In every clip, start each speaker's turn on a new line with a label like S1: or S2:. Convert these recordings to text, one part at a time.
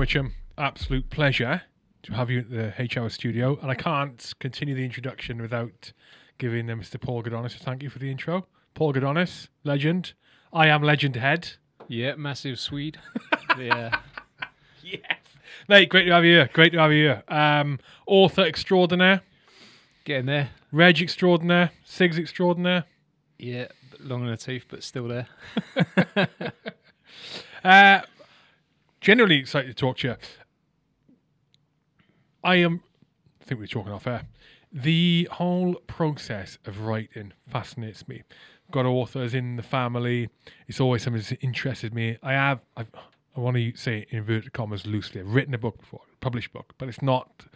S1: Mitchum, absolute pleasure to have you at the HR studio. And I can't continue the introduction without giving uh, Mr. Paul Godonis a thank you for the intro. Paul Godonis, legend. I am legend head.
S2: Yeah, massive Swede. yeah.
S1: Yes. Mate, great to have you here. Great to have you here. Um, author extraordinaire,
S2: Getting there.
S1: Reg extraordinaire, Sigs extraordinaire.
S2: Yeah, long in the tooth, but still there.
S1: Uh, generally excited to talk to you. I am, I think we we're talking off air. The whole process of writing fascinates me. Got authors in the family. It's always something that's interested me. I have, I've, I want to say in inverted commas loosely. I've written a book before, published book, but it's not,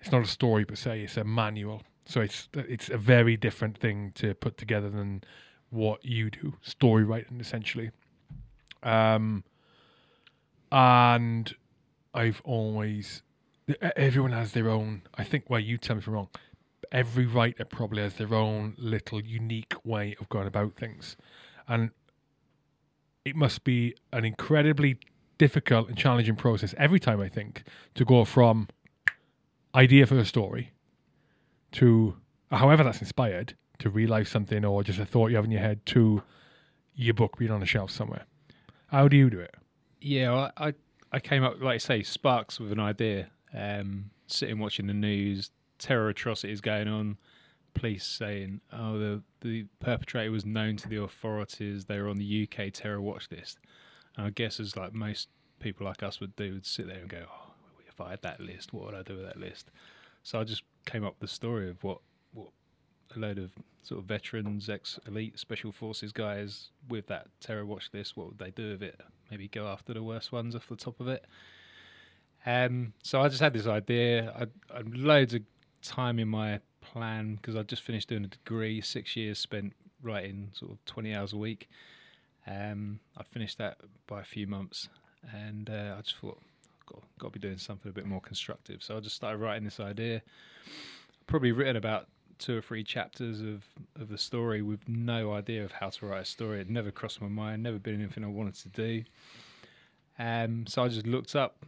S1: it's not a story per se. It's a manual. So it's it's a very different thing to put together than what you do, story writing essentially. Um, and I've always everyone has their own. I think. Well, you tell me if I'm wrong. Every writer probably has their own little unique way of going about things, and it must be an incredibly difficult and challenging process every time. I think to go from idea for a story to however that's inspired to real life something or just a thought you have in your head to your book being on a shelf somewhere. How do you do it?
S2: Yeah, I, I, came up, like I say, sparks with an idea. Um, sitting watching the news, terror atrocities going on, police saying, oh, the, the perpetrator was known to the authorities, they were on the UK terror watch list. And I guess as like most people like us would do, would sit there and go, oh, if I had that list, what would I do with that list? So I just came up with the story of what a load of sort of veterans, ex elite special forces guys with that terror watch list, what would they do with it? Maybe go after the worst ones off the top of it. Um, so I just had this idea. I, I had loads of time in my plan because I just finished doing a degree, six years spent writing sort of 20 hours a week. Um, I finished that by a few months and uh, I just thought, got, got to be doing something a bit more constructive. So I just started writing this idea. Probably written about two or three chapters of, of the story with no idea of how to write a story. It never crossed my mind, never been anything I wanted to do. Um, so I just looked up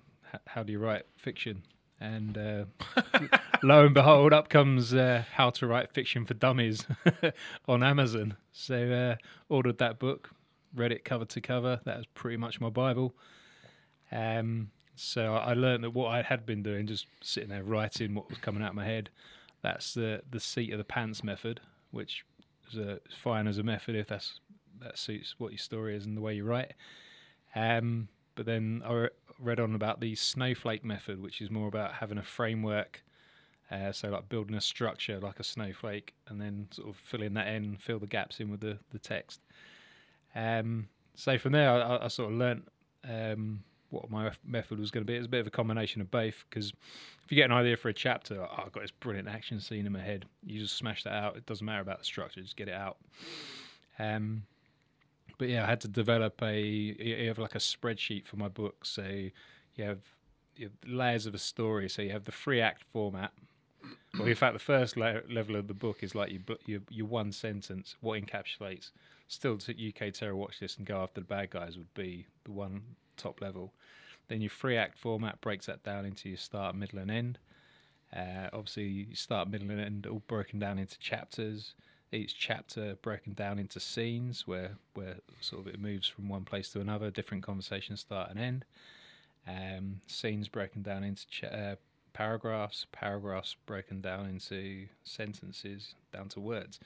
S2: how do you write fiction, and uh, lo and behold, up comes uh, How to Write Fiction for Dummies on Amazon. So uh, ordered that book, read it cover to cover. That was pretty much my bible. Um, so I learned that what I had been doing, just sitting there writing what was coming out of my head, that's the the seat of the pants method, which is a, fine as a method if that's that suits what your story is and the way you write. Um, but then I read on about the snowflake method, which is more about having a framework. Uh, so like building a structure like a snowflake, and then sort of filling that in, fill the gaps in with the the text. Um, so from there, I, I sort of learnt um, what my method was going to be. It was a bit of a combination of both because if you get an idea for a chapter, oh, I've got this brilliant action scene in my head. You just smash that out. It doesn't matter about the structure, just get it out. Um, but yeah, I had to develop a you have like a spreadsheet for my book. So you have, you have layers of a story. So you have the three act format. Well, in fact, the first le- level of the book is like your, your your one sentence. What encapsulates still to UK terror watch this and go after the bad guys would be the one top level. Then your three act format breaks that down into your start, middle, and end. Uh, obviously, you start, middle, and end all broken down into chapters. Each chapter broken down into scenes where where sort of it moves from one place to another. Different conversations start and end. Um, scenes broken down into uh, paragraphs. Paragraphs broken down into sentences, down to words.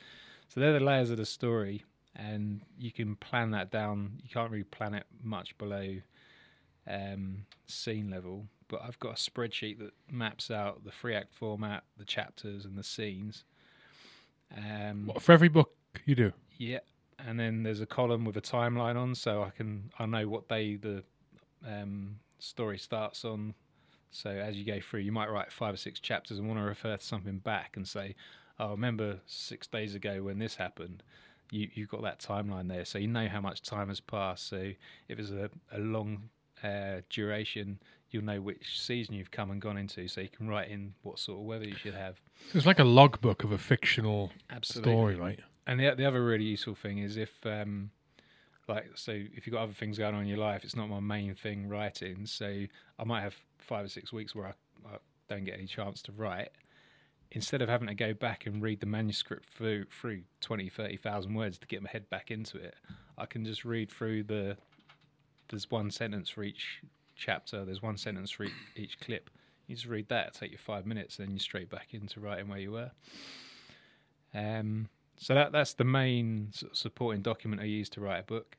S2: So they're the layers of the story, and you can plan that down. You can't really plan it much below um, scene level, but I've got a spreadsheet that maps out the three act format, the chapters, and the scenes. Um,
S1: What, for every book you do.
S2: yeah, and then there's a column with a timeline on, so I can I know what day the um, story starts on. So as you go through, you might write five or six chapters and want to refer to something back and say, "Oh, remember six days ago when this happened." You you've got that timeline there, so you know how much time has passed. So if it's a a long uh, duration, you'll know which season you've come and gone into, so you can write in what sort of weather you should have.
S1: It's like a logbook of a fictional
S2: Absolutely.
S1: story, right?
S2: And the the other really useful thing is if um, like so if you've got other things going on in your life, it's not my main thing writing. So I might have five or six weeks where I, I don't get any chance to write. Instead of having to go back and read the manuscript through through 20, 30,000 words to get my head back into it, I can just read through the. There's one sentence for each chapter. There's one sentence for each, each clip. You just read that. Take you five minutes, and then you're straight back into writing where you were. Um, so that that's the main sort of supporting document I use to write a book.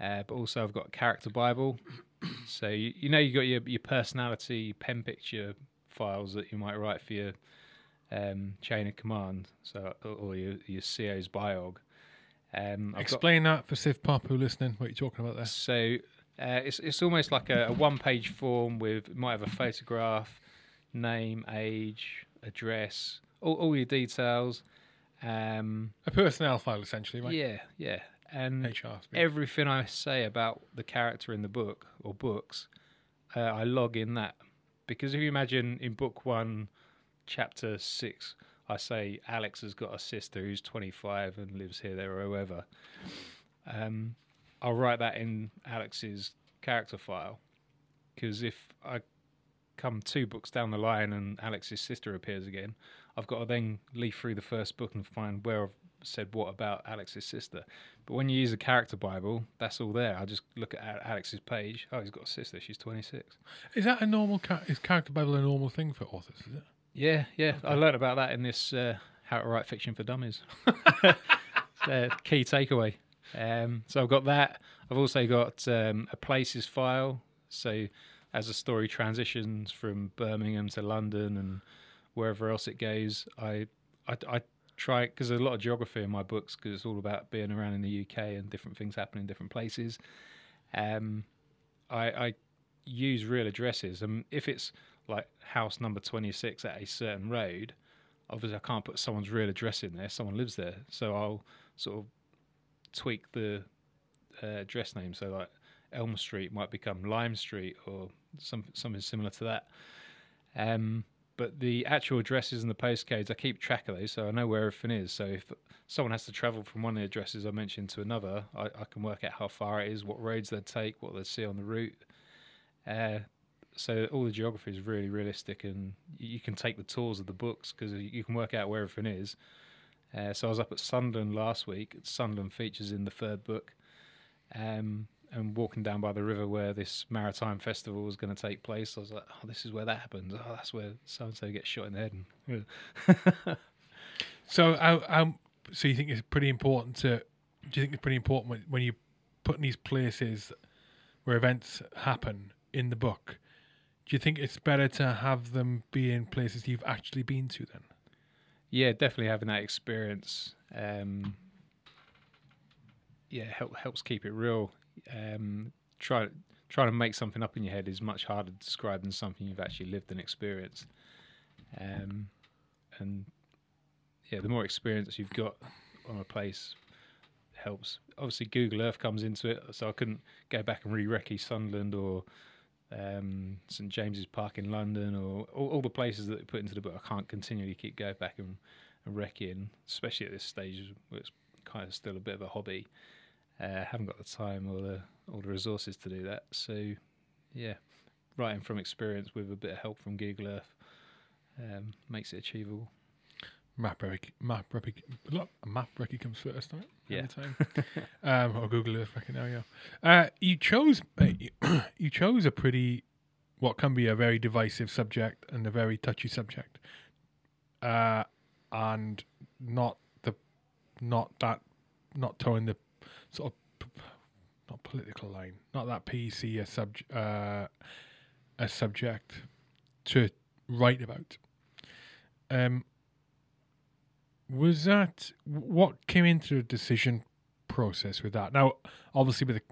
S2: Uh, but also I've got a character bible. so you, you know you got your your personality pen picture files that you might write for your um, chain of command, so or your your CO's biog. Um, I've got-
S1: Explain that for Civ Pop who listening. What are you're talking about there?
S2: so uh, it's it's almost like a, a one page form with it might have a photograph, name, age, address, all, all your details. Um,
S1: A personnel file, essentially, right?
S2: Yeah, yeah, and
S1: HR.
S2: everything I say about the character in the book or books, uh, I log in that because if you imagine in book one, chapter six, I say Alex has got a sister who's 25 and lives here, there, or wherever. Um, I'll write that in Alex's character file because if I come two books down the line and Alex's sister appears again, I've got to then leaf through the first book and find where I've said what about Alex's sister. But when you use a character Bible, that's all there. I just look at Alex's page. Oh, he's got a sister. She's 26.
S1: Is that a normal? Ca- is character bible a normal thing for authors? Is it?
S2: Yeah, yeah. I learned about that in this uh, How to Write Fiction for Dummies. the key takeaway. Um, so I've got that. I've also got um, a places file. So as a story transitions from Birmingham to London and wherever else it goes, I I, I try because there's a lot of geography in my books because it's all about being around in the UK and different things happen in different places. Um, I, I use real addresses, and if it's like house number 26 at a certain road, obviously I can't put someone's real address in there. Someone lives there, so I'll sort of tweak the uh, address name. So like Elm Street might become Lime Street or some something similar to that. Um, but the actual addresses and the postcodes, I keep track of those, so I know where everything is. So if someone has to travel from one of the addresses I mentioned to another, I, I can work out how far it is, what roads they'd take, what they'd see on the route. Uh, so all the geography is really realistic, and you can take the tours of the books because you can work out where everything is. Uh, so I was up at Sunderland last week. Sunderland features in the third book, um, and walking down by the river where this maritime festival was going to take place. I was like, "Oh, this is where that happens. Oh, that's where so and so gets shot in the head." And,
S1: So, how, how, so you think it's pretty important to? Do you think it's pretty important when, when you put in these places where events happen in the book? Do you think it's better to have them be in places you've actually been to then?
S2: yeah, definitely having that experience. Um, yeah, help, helps keep it real. Um, try trying to make something up in your head is much harder to describe than something you've actually lived and experienced. Um, and yeah, the more experience you've got on a place helps. Obviously, Google Earth comes into it, so I couldn't go back and re-recce Sunderland or um, St James's Park in London or all, all the places that they put into the book. I can't continually keep going back and, and recceing, especially at this stage where it's kind of still a bit of a hobby. Uh, haven't got the time or the or the resources to do that. So, yeah, writing from experience with a bit of help from Google Earth um, makes it achievable.
S1: Map Recce, Map look, Map Recce comes first, right?
S2: Yeah.
S1: Time. um, or Google Earth. There we go. Uh, you chose, uh, you, chose a pretty, what can be a very divisive subject and a very touchy subject, uh, and not the, not that, not towing the sort of, p- not political line, not that PC a sub, uh, a subject to write about. Um, was that what came into the decision process with that? Now, obviously, with the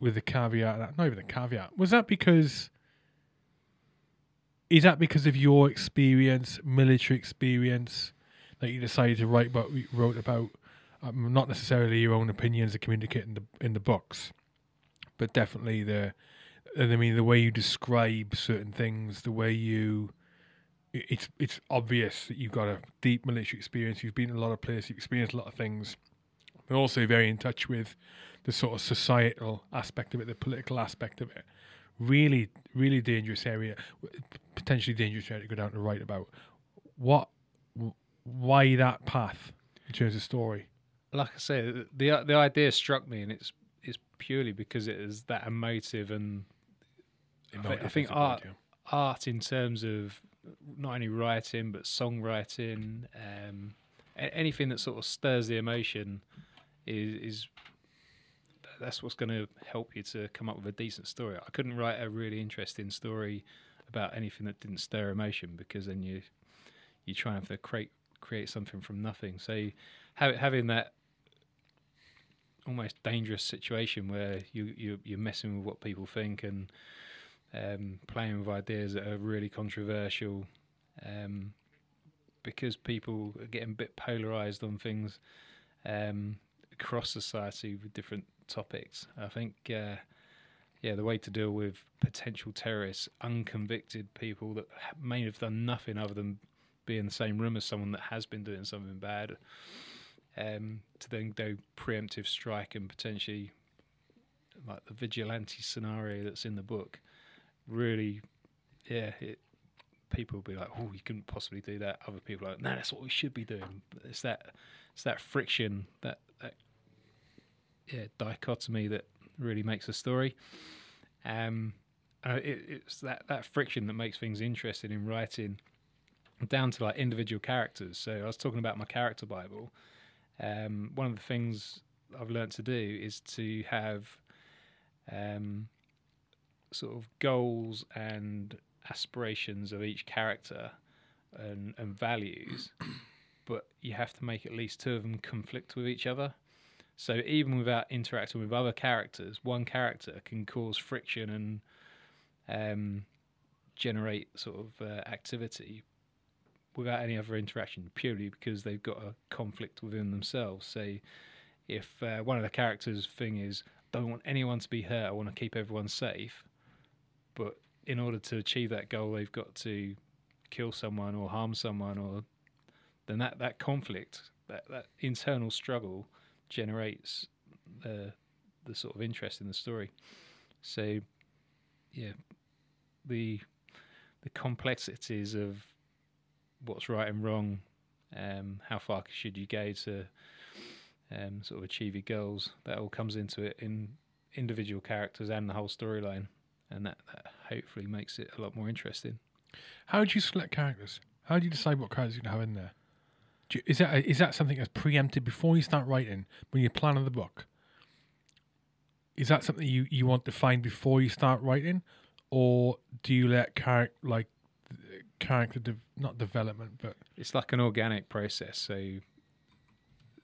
S1: with the caveat, not even a caveat, was that because is that because of your experience, military experience, that you decided to write what wrote about? Um, not necessarily your own opinions that communicate in the in the books, but definitely the. I mean, the way you describe certain things, the way you it's it's obvious that you've got a deep military experience. You've been in a lot of places. You've experienced a lot of things. but also very in touch with the sort of societal aspect of it, the political aspect of it. Really, really dangerous area, potentially dangerous area to go down to write about. What, why that path in terms of story?
S2: Like I said, the the idea struck me, and it's it's purely because it is that emotive and I think, I think art art in terms of not only writing but songwriting, um, anything that sort of stirs the emotion is is that's what's going to help you to come up with a decent story. I couldn't write a really interesting story about anything that didn't stir emotion because then you you try to create create something from nothing. So having that almost dangerous situation where you, you you're messing with what people think and um, playing with ideas that are really controversial um, because people are getting a bit polarized on things um, across society with different topics. I think, uh, yeah, the way to deal with potential terrorists, unconvicted people that may have done nothing other than be in the same room as someone that has been doing something bad, um, to then go preemptive strike and potentially like the vigilante scenario that's in the book really, yeah, it, people will be like, "Oh, you couldn't possibly do that." Other people are like, "No, that's what we should be doing." It's that, it's that friction, that, that yeah, dichotomy that really makes a story. Um, uh, it, it's that that friction that makes things interesting in writing, down to like individual characters. So I was talking about my character bible. Um, one of the things I've learned to do is to have um, sort of goals and aspirations of each character and, and values, but you have to make at least two of them conflict with each other. So even without interacting with other characters, one character can cause friction and um, generate sort of uh, activity without any other interaction, purely because they've got a conflict within themselves. So if uh, one of the characters' thing is, don't want anyone to be hurt, I want to keep everyone safe, but in order to achieve that goal, they've got to kill someone or harm someone, or then that, that conflict, that, that internal struggle, generates the the sort of interest in the story. So, yeah, the the complexities of what's right and wrong, um, how far should you go to um, sort of achieve your goals, that all comes into it in individual characters and the whole storyline and that, that hopefully makes it a lot more interesting.
S1: How do you select characters? How do you decide what characters you're going to have in there? You, is that is that something that's preempted before you start writing when you're planning the book? Is that something you, you want to find before you start writing, or do you let character like character de- not development, but
S2: it's like an organic process. So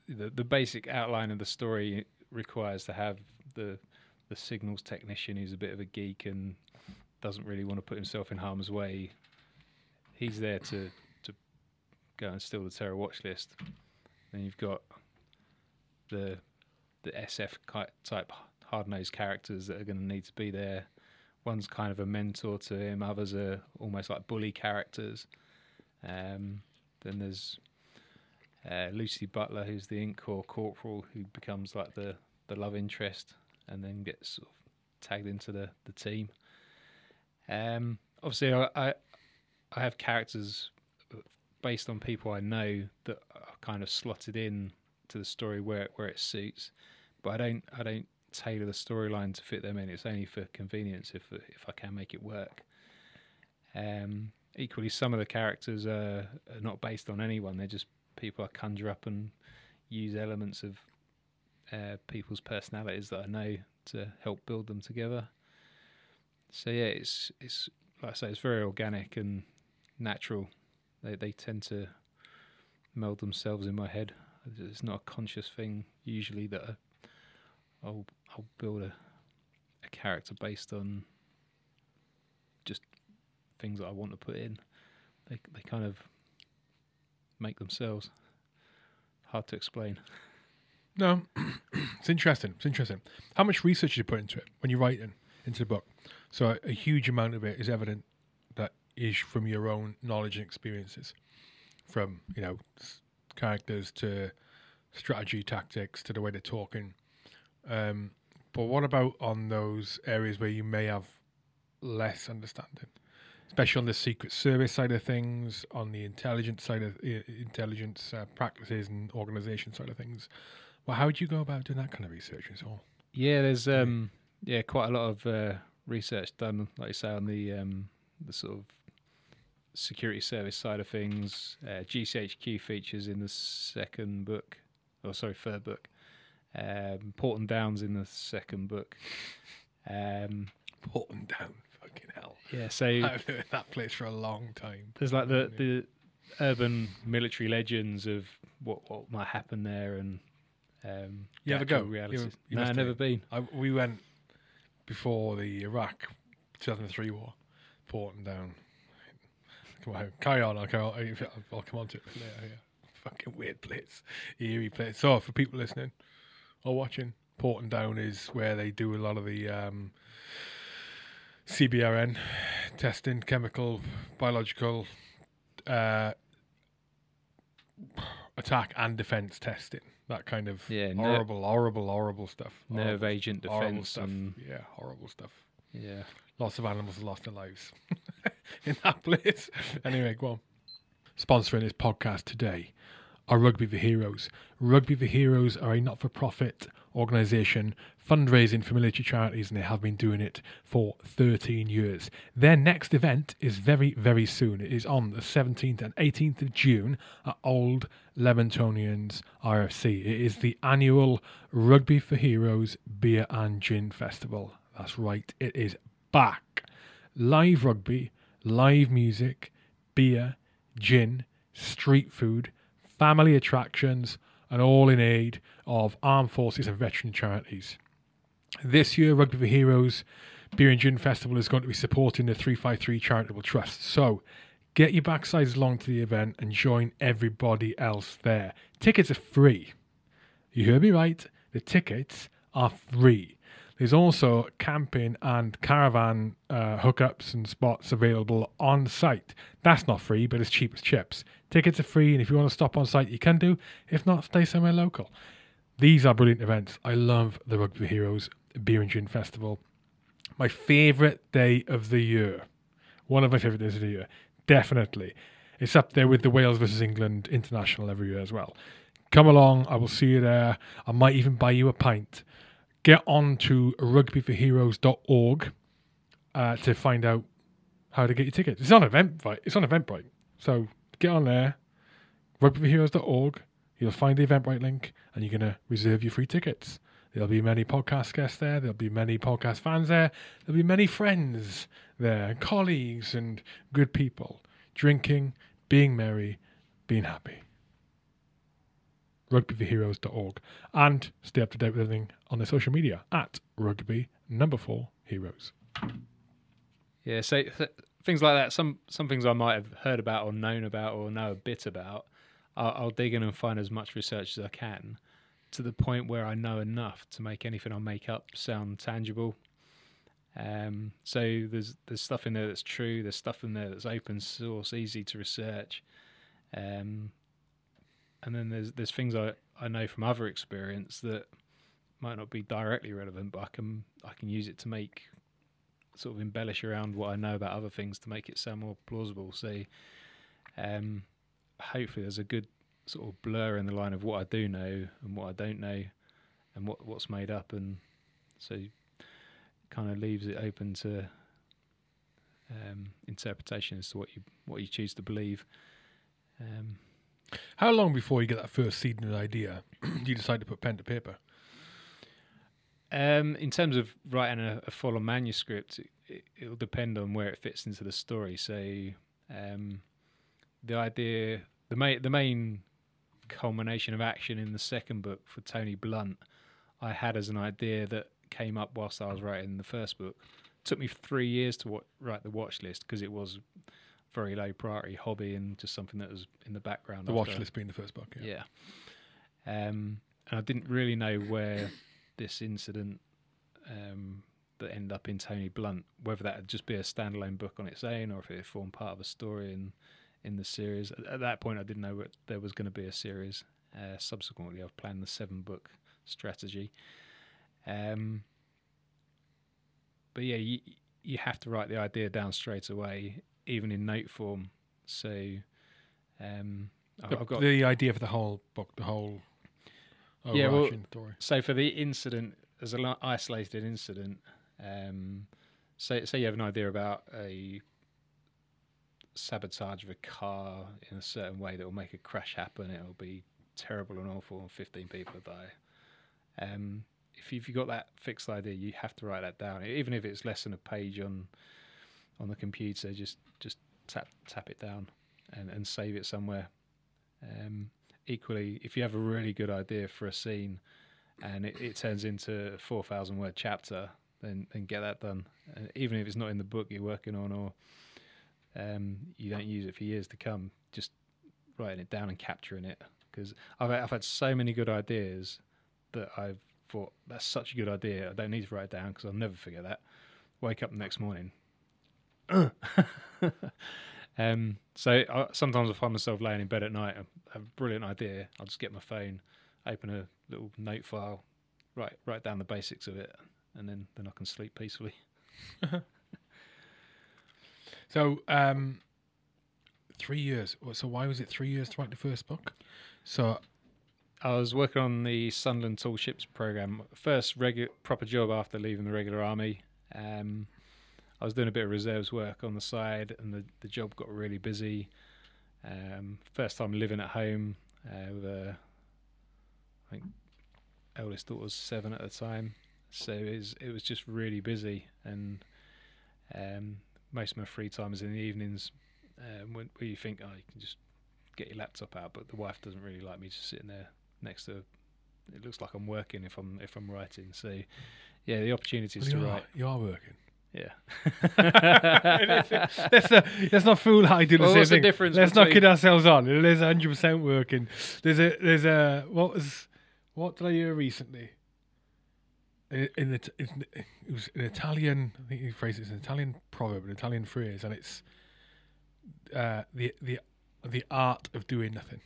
S2: the the basic outline of the story requires to have the the signals technician who's a bit of a geek and doesn't really want to put himself in harm's way. He's there to to go and steal the terror watch list. Then you've got the the SF type hard nosed characters that are going to need to be there. One's kind of a mentor to him. Others are almost like bully characters. Um, then there's uh, Lucy Butler, who's the Corps corporal, who becomes like the the love interest and then gets sort of tagged into the the team. Um, obviously, I, I, I have characters based on people I know that are kind of slotted in to the story where where it suits, but I don't I don't tailor the storyline to fit them in. It's only for convenience if if I can make it work. Um, equally, some of the characters are, are not based on anyone; they're just people I conjure up and use elements of uh, people's personalities that I know to help build them together. So yeah, it's it's like I say, it's very organic and natural. They they tend to meld themselves in my head. It's not a conscious thing usually that I, will I'll build a a character based on just things that I want to put in. They they kind of make themselves. Hard to explain.
S1: No, it's interesting. It's interesting. How much research do you put into it when you're writing into the book? So a, a, huge amount of it is evident that is from your own knowledge and experiences, from you know characters to strategy, tactics, to the way they're talking. Um, but what about on those areas where you may have less understanding, especially on the secret service side of things, on the intelligence side of uh, intelligence uh, practices and organization side of things? Well, how would you go about doing that kind of research as well?
S2: Yeah, there's um yeah quite a lot of uh, research done, like you say, on the um the sort of security service side of things. Uh, GCHQ features in the second book, or sorry, third book. Um, Porton Downs in the second book. Um,
S1: Porton Down, fucking hell.
S2: yeah, so
S1: I've heard that place for a long time.
S2: there's like the the urban military legends of what what might happen there and um
S1: You ever go?
S2: actual
S1: You you
S2: no i've never been
S1: I, we went before the Iraq 2003 war, Porton Down. Come on, carry on. I'll, carry on. I'll, I'll come on to it later. Yeah. Fucking weird place, eerie place. So for people listening or watching, Porton Down is where they do a lot of the um, CBRN testing, chemical, biological uh, attack and defense testing. That kind of
S2: Yeah, ner-
S1: horrible, horrible, horrible stuff.
S2: nerve
S1: Horrible,
S2: agent
S1: horrible
S2: defense
S1: stuff.
S2: and
S1: Yeah, horrible stuff.
S2: yeah
S1: Lots of animals lost their lives in that place. Anyway, go on. Sponsoring this podcast today are Rugby for Heroes. Rugby for Heroes are a not for profit organisation fundraising for military charities and they have been doing it for 13 years. Their next event is very, very soon. It is on the 17th and 18th of June at Old Leamingtonians RFC. It is the annual Rugby for Heroes Beer and Gin Festival. That's right, it is back. Live rugby, live music, beer, gin, street food, family attractions, and all in aid of armed forces and veteran charities. This year, Rugby for Heroes Beer and Gin Festival is going to be supporting the 353 Charitable Trust. So get your backsides along to the event and join everybody else there. Tickets are free. You heard me right. The tickets are free. There's also camping and caravan uh, hookups and spots available on site. That's not free, but it's cheap as chips. Tickets are free, and if you want to stop on site, you can do. If not, stay somewhere local. These are brilliant events. I love the Rugby Heroes Beer and Gin Festival. My favourite day of the year. One of my favourite days of the year. Definitely. It's up there with the Wales versus England international every year as well. Come along, I will see you there. I might even buy you a pint. Get on to rugbyforheroes.org uh, to find out how to get your tickets. It's on Eventbrite. It's on Eventbrite. So get on there, rugbyforheroes.org. You'll find the Eventbrite link and you're going to reserve your free tickets. There'll be many podcast guests there. There'll be many podcast fans there. There'll be many friends there, colleagues and good people drinking, being merry, being happy. Rugbyforheroes.org and stay up to date with everything on their social media at rugby number four heroes.
S2: Yeah, so th- things like that. Some some things I might have heard about or known about or know a bit about. I'll, I'll dig in and find as much research as I can, to the point where I know enough to make anything I make up sound tangible. Um, so there's there's stuff in there that's true. There's stuff in there that's open source, easy to research. Um, and then there's there's things I, I know from other experience that might not be directly relevant, but I can I can use it to make sort of embellish around what I know about other things to make it sound more plausible. So, um, hopefully, there's a good sort of blur in the line of what I do know and what I don't know, and what what's made up, and so kind of leaves it open to um, interpretation as to what you what you choose to believe. Um,
S1: How long before you get that first seed and idea do you decide to put pen to paper?
S2: Um, in terms of writing a, a full manuscript, it, it'll depend on where it fits into the story. So, um, the idea, the main, the main culmination of action in the second book for Tony Blunt, I had as an idea that came up whilst I was writing the first book. took me three years to wa- write the watch list because it was very low priority hobby and just something that was in the background.
S1: The watch list being the first book. Yeah.
S2: yeah. Um, and I didn't really know where this incident um, that ended up in Tony Blunt, whether that would just be a standalone book on its own or if it formed part of a story in in the series. At, at that point, I didn't know what, there was going to be a series. Uh, subsequently, I've planned the seven book strategy. Um, but yeah, you you have to write the idea down straight away, even in note form. So um,
S1: The,
S2: I've got
S1: the idea for the whole book, the whole
S2: Yeah, well-
S1: story.
S2: So for the incident, as an isolated incident, um, say say you have an idea about a sabotage of a car in a certain way that will make a crash happen. It'll be terrible and awful, and fifteen people die. Um, if you've got that fixed idea, you have to write that down, even if it's less than a page on on the computer. Just just tap tap it down and, and save it somewhere. Um, equally, if you have a really good idea for a scene and it, it turns into a 4,000 word chapter, then, then get that done. And even if it's not in the book you're working on or um, you don't use it for years to come, just writing it down and capturing it. Because I've, I've had so many good ideas that I've thought, that's such a good idea. I don't need to write it down because I'll never forget that. Wake up the next morning. um, so I, sometimes I find myself laying in bed at night. I have a brilliant idea. I'll just get my phone, open a little note file, write write down the basics of it, and then then I can sleep peacefully.
S1: So, um, three years. So, why was it three years to write the first book? So,
S2: I was working on the Sunderland Tall Ships program, first regu- proper job after leaving the regular army. Um, I was doing a bit of reserves work on the side, and the, the job got really busy. Um, first time living at home uh, with a, I think, eldest daughter was seven at the time, so it was it was just really busy, and um, most of my free time is in the evenings, um, when, where you think, oh, you can just get your laptop out, but the wife doesn't really like me just sitting there next to. It looks like I'm working if I'm if I'm writing. So, yeah, the opportunities
S1: well,
S2: to
S1: are,
S2: write.
S1: you are working.
S2: Yeah.
S1: let's, not, let's not fool I do the
S2: Well,
S1: same
S2: the
S1: thing.
S2: difference
S1: let's not kid ourselves on. It is 100 percent working. There's a there's a what was what did I hear recently? In, in the it was an Italian. I think he phrased it as an Italian proverb, an Italian phrase, and it's uh, the the the art of doing nothing.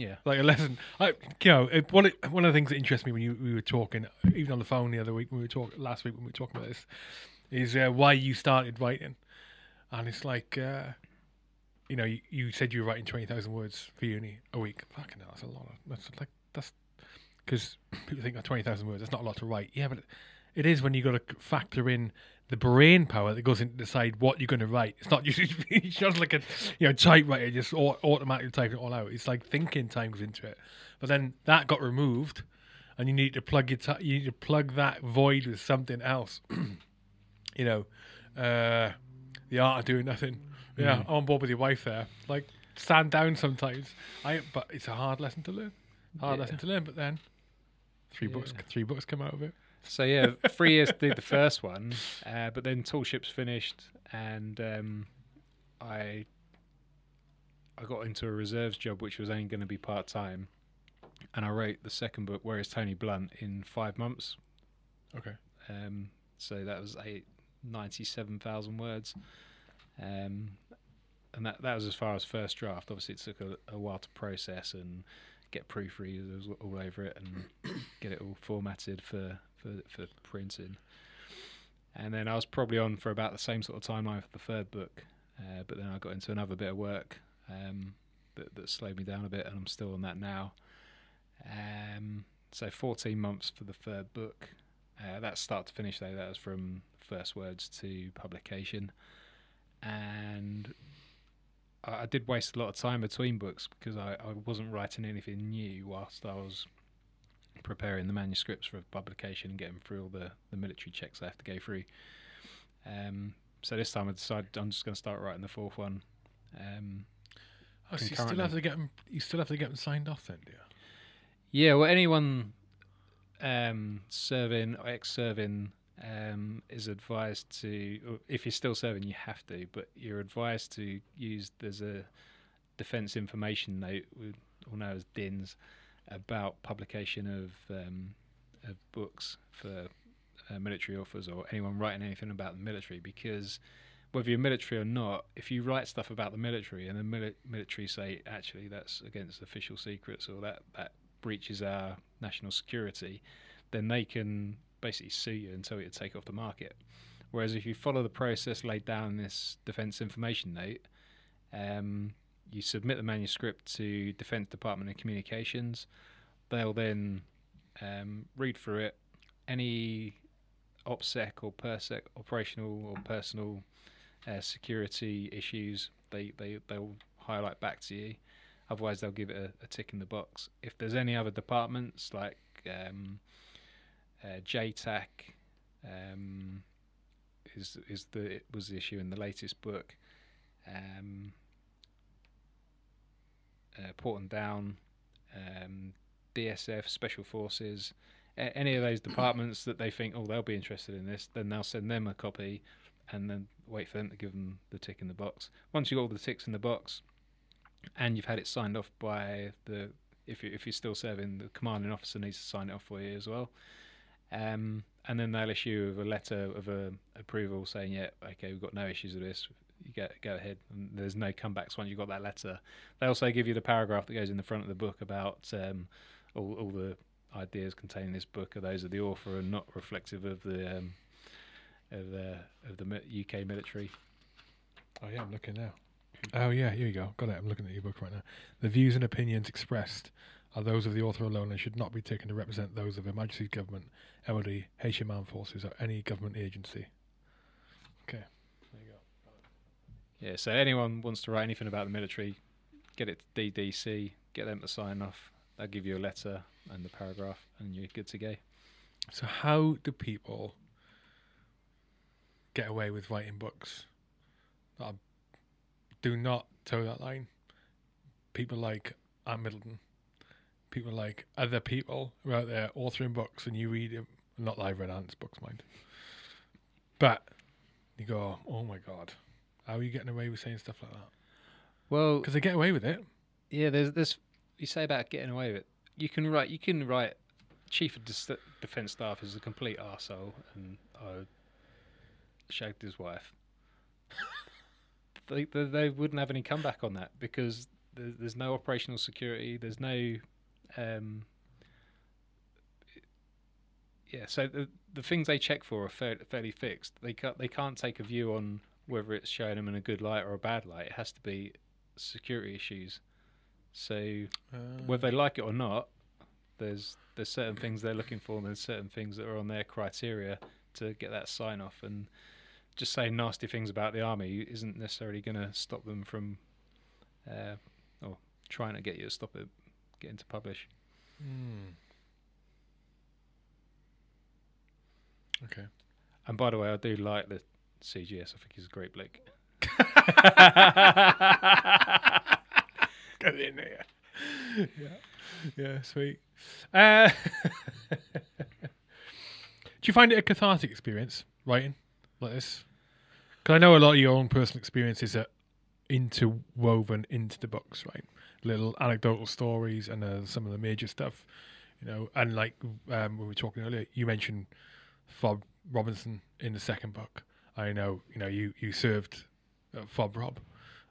S2: Yeah.
S1: like a lesson. I, you know, it, one of, one of the things that interests me when you we were talking, even on the phone the other week when we were talking last week when we were talking about this, is uh, why you started writing, and it's like, uh, you know, you, you said you were writing twenty thousand words for uni a week. Fucking hell, that's a lot. Of, that's like that's because people think oh, twenty thousand words. That's not a lot to write. Yeah, but it is when you've got to factor in the brain power that goes in to decide what you're going to write. It's not just it's just like a you know typewriter just automatically typing it all out. It's like thinking time goes into it. But then that got removed, and you need to plug your ti you need to plug that void with something else. you know, uh, the art of doing nothing. Yeah, I'm on board with your wife there. Like stand down sometimes. I but it's a hard lesson to learn. Hard
S2: Yeah.
S1: lesson to learn. But then three books three books come out of it.
S2: So yeah, three years did the first one, uh, but then Tall Ships finished, and um, I I got into a reserves job, which was only going to be part time, and I wrote the second book, Where is Tony Blunt, in five months.
S1: Okay.
S2: Um, so that was eight ninety-seven thousand words, um, and that that was as far as first draft. Obviously, it took a, a while to process and get proofreaders all over it and get it all formatted for for for printing. And then I was probably on for about the same sort of timeline for the third book, uh, but then I got into another bit of work um, that that slowed me down a bit, and I'm still on that now. Um, so 14 months for the third book. Uh, that's start to finish though. That was from first words to publication, and I, I did waste a lot of time between books because I, I wasn't writing anything new whilst I was preparing the manuscripts for publication and getting through all the, the military checks I have to go through. Um, so this time I decided I'm just going to start writing the fourth one. Um,
S1: Oh, so you still have to get them. You still have to get them signed off then, do you?
S2: Yeah, well, anyone um, serving or ex-serving um, is advised to, if you're still serving, you have to, but you're advised to use. There's a defence information note, we all know as DINS, about publication of um, of books for uh, military authors or anyone writing anything about the military, because whether you're military or not, if you write stuff about the military and the mili- military say actually that's against official secrets or that that breaches our national security, then they can basically sue you and tell you to take off the market. Whereas if you follow the process laid down in this Defence Information Note, um, you submit the manuscript to Defence Department of Communications. They'll then um, read through it. Any OPSEC or PERSEC operational or personal uh, security issues, they, they, they'll highlight back to you. Otherwise, they'll give it a, a tick in the box. If there's any other departments like um, uh, JTAC, um, is is the was the issue in the latest book. Um, uh, Porton Down, um, DSF, Special Forces, a- any of those departments that they think, oh, they'll be interested in this, then they'll send them a copy, and then wait for them to give them the tick in the box. Once you've got all the ticks in the box, and you've had it signed off by the if you if you're still serving, the commanding officer needs to sign it off for you as well. Um, and then they'll issue a letter of a approval saying, yeah, okay, we've got no issues with this. You get go ahead. And there's no comebacks once you've got that letter. They also give you the paragraph that goes in the front of the book about um, all, all the ideas contained in this book are those of the author and not reflective of the um, of the of the UK military.
S1: Oh yeah, I'm looking now. Oh yeah, here you go. Got it. I'm looking at your book right now. The views and opinions expressed are those of the author alone and should not be taken to represent those of Her Majesty's government, MOD, HM Armed Forces, or any government agency. Okay, go.
S2: Yeah, so anyone wants to write anything about the military, get it to DDC, get them to sign off. They'll give you a letter and the paragraph, and you're good to go.
S1: So how do people get away with writing books that do not toe that line? People like Ant Middleton, people like other people who are out there authoring books, and you read them. Not that I've read Ant's books, mind. But you go, oh my god, how are you getting away with saying stuff like that?
S2: Well,
S1: Because they get away with it.
S2: yeah, there's this. You say about getting away with it. You can write. You can write. Chief of Defence Staff is a complete arsehole and I shagged his wife. they, they they wouldn't have any comeback on that because there's, there's no operational security. There's no. Um, yeah, so the the things they check for are fair, fairly fixed. They can't they can't take a view on whether it's showing them in a good light or a bad light. It has to be security issues. So whether they like it or not, there's there's certain things they're looking for, and there's certain things that are on their criteria to get that sign off. And just saying nasty things about the army isn't necessarily going to stop them from, uh, or trying to get you to stop it getting to publish.
S1: Hmm. Okay.
S2: And by the way, I do like the CGS. I think he's a great bloke.
S1: Get in there. yeah. Yeah, sweet. Uh, do you find it a cathartic experience writing like this? Because I know a lot of your own personal experiences are interwoven into the books, right? Little anecdotal stories and uh, some of the major stuff, you know. And like um, we were talking earlier, you mentioned Fob Robinson in the second book. I know, you know, you you served uh, Fob Rob,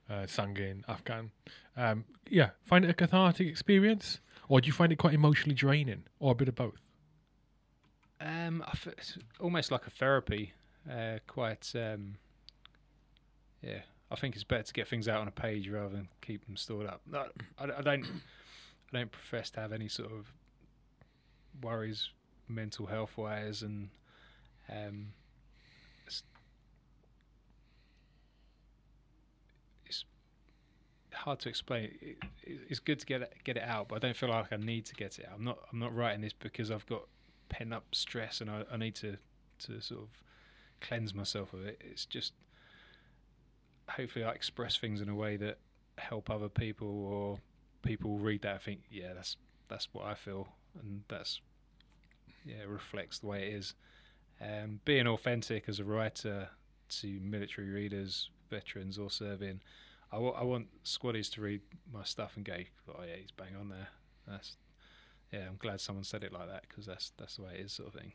S1: uh, Sangin, Afghan. Um, yeah, find it a cathartic experience, or do you find it quite emotionally draining, or a bit of both?
S2: Um, it's almost like a therapy. Uh, quite. Um, yeah, I think it's better to get things out on a page rather than keep them stored up. No, I, I don't. I don't profess to have any sort of worries, mental health wise, and um, it's, it's hard to explain. It, it, it's good to get it, get it out, but I don't feel like I need to get it out. I'm not. I'm not writing this because I've got pent up stress and I, I need to to sort of cleanse myself of it. It's just hopefully I express things in a way that help other people or people read that and think, yeah, that's that's what I feel and that's yeah, reflects the way it is. Um, being authentic as a writer to military readers, veterans or serving, I want squaddies to read my stuff and go, oh yeah, he's bang on there. That's yeah, I'm glad someone said it like that because that's that's the way it is, sort of thing.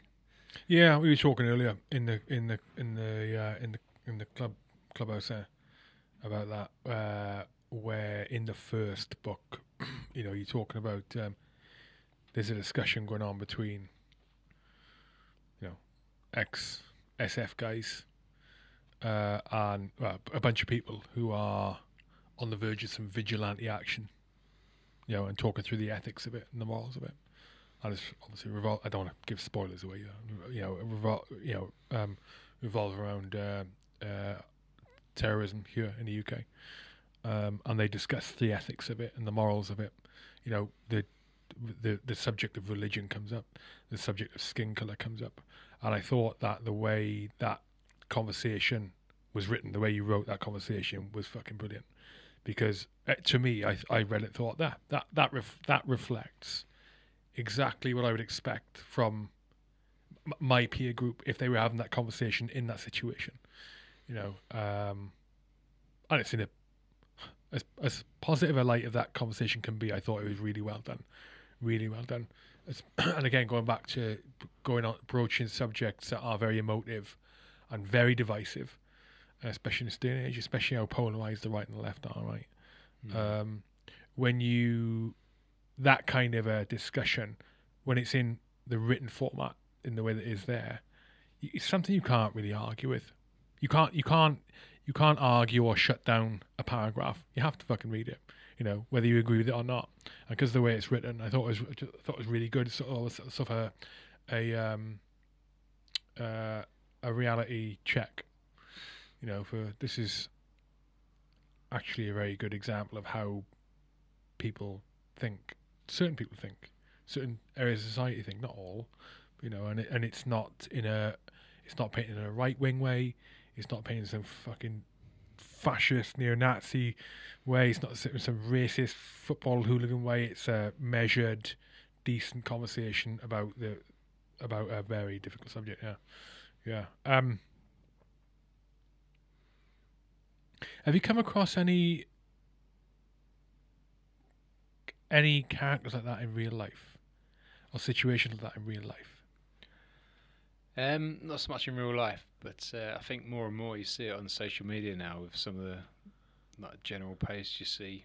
S1: Yeah, we were talking earlier in the in the in the uh, in the in the club Clubhouse there about that, uh, where in the first book, you know, you're talking about um, there's a discussion going on between, you know, ex SF guys uh, and well, a bunch of people who are on the verge of some vigilante action, you know, and talking through the ethics of it and the morals of it. And it's obviously revol- I don't want to give spoilers away, you know, revol- you know, um, revolve around uh, uh, terrorism here in the UK, um, and they discuss the ethics of it and the morals of it. You know, the the the subject of religion comes up, the subject of skin color comes up, and I thought that the way that conversation was written, the way you wrote that conversation was fucking brilliant, because uh, to me, I I read it thought that that that ref- that reflects exactly what I would expect from my peer group if they were having that conversation in that situation, you know, um, and it's in a as as positive a light of that conversation can be. I thought it was really well done, really well done. As, and again, going back to going on broaching subjects that are very emotive and very divisive, especially in this day and age, especially how polarized the right and the left are. Right,
S2: Mm.
S1: um, when you that kind of a discussion when it's in the written format in the way that it is there it's something you can't really argue with you can't you can't you can't argue or shut down a paragraph you have to fucking read it you know whether you agree with it or not and because the way it's written i thought it was I thought it was really good sort of sort of a a um uh, a reality check you know for this is actually a very good example of how people think. Certain people think, certain areas of society think, not all, you know, and it, and it's not in a, it's not painted in a right wing way. It's not painted in some fucking fascist neo-Nazi way. It's not some some racist football hooligan way. It's a measured, decent conversation about the about a very difficult subject. Yeah, yeah. Um, have you come across any any characters like that in real life, or situations like that in real life?
S2: Um, not so much in real life, but uh, I think more and more you see it on social media now with some of the like general posts you see.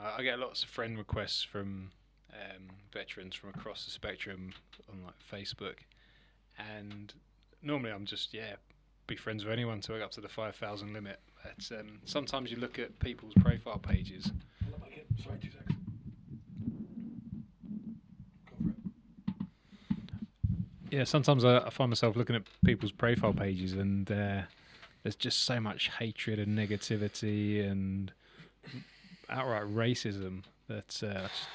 S2: I, get lots of friend requests from um, veterans from across the spectrum on like Facebook, and normally I'm just yeah be friends with anyone to work up to the five thousand limit. But um, sometimes you look at people's profile pages.
S1: Sorry, two seconds. Go for it.
S2: Yeah, sometimes I, I find myself looking at people's profile pages and uh, there's just so much hatred and negativity and outright racism that uh, I just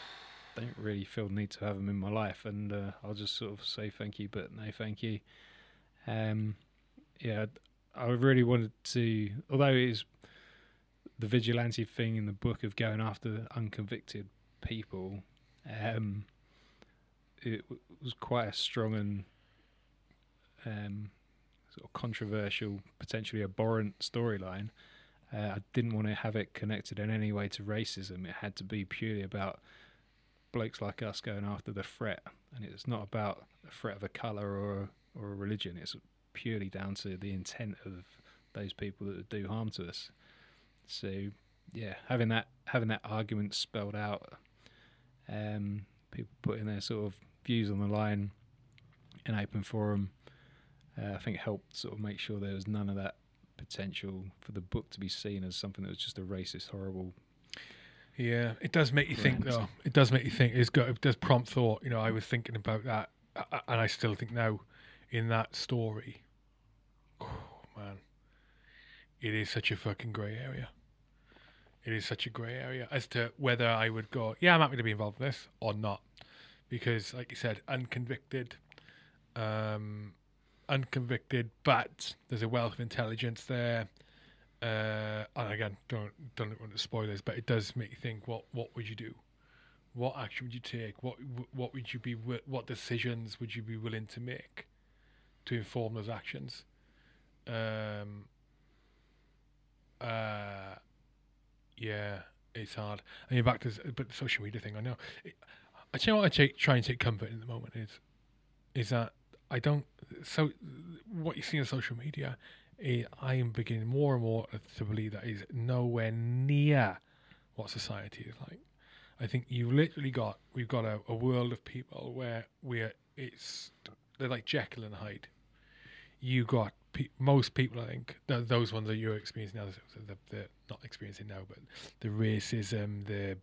S2: don't really feel the need to have them in my life. And uh, I'll just sort of say thank you, but no thank you. Um, yeah, I really wanted to, although it is the vigilante thing in the book of going after unconvicted people, um, it w- was quite a strong and um, sort of controversial, potentially abhorrent storyline. Uh, I didn't want to have it connected in any way to racism. It had to be purely about blokes like us going after the threat, and it's not about a threat of a color or or a religion. It's purely down to the intent of those people that do harm to us. So, yeah, having that having that argument spelled out, um, people putting their sort of views on the line in open forum, uh, I think helped sort of make sure there was none of that potential for the book to be seen as something that was just a racist, horrible.
S1: Yeah, it does make you think, though. It does make you think. It's got it does prompt thought. You know, I was thinking about that, a- a- and I still think now, in that story. Oh man, it is such a fucking grey area. It is such a grey area as to whether I would go, yeah, I'm happy to be involved in this or not, because, like you said, unconvicted, um, unconvicted, but there's a wealth of intelligence there. Uh, and again, don't don't want to spoil this, but it does make you think. What what would you do? What action would you take? What what would you be? What decisions would you be willing to make to inform those actions? Um. Uh. Yeah, it's hard. I mean, back to but the social media thing. I know. I tell you what I try and take comfort in the moment is, is that I don't. So what you see on social media, eh, I am beginning more and more to believe that is nowhere near what society is like. I think you've literally got we've got a, a world of people where we're it's they're like Jekyll and Hyde. You got pe- most people, I think, th- those ones that you're experiencing now, the, the, the not experiencing now, but the racism, the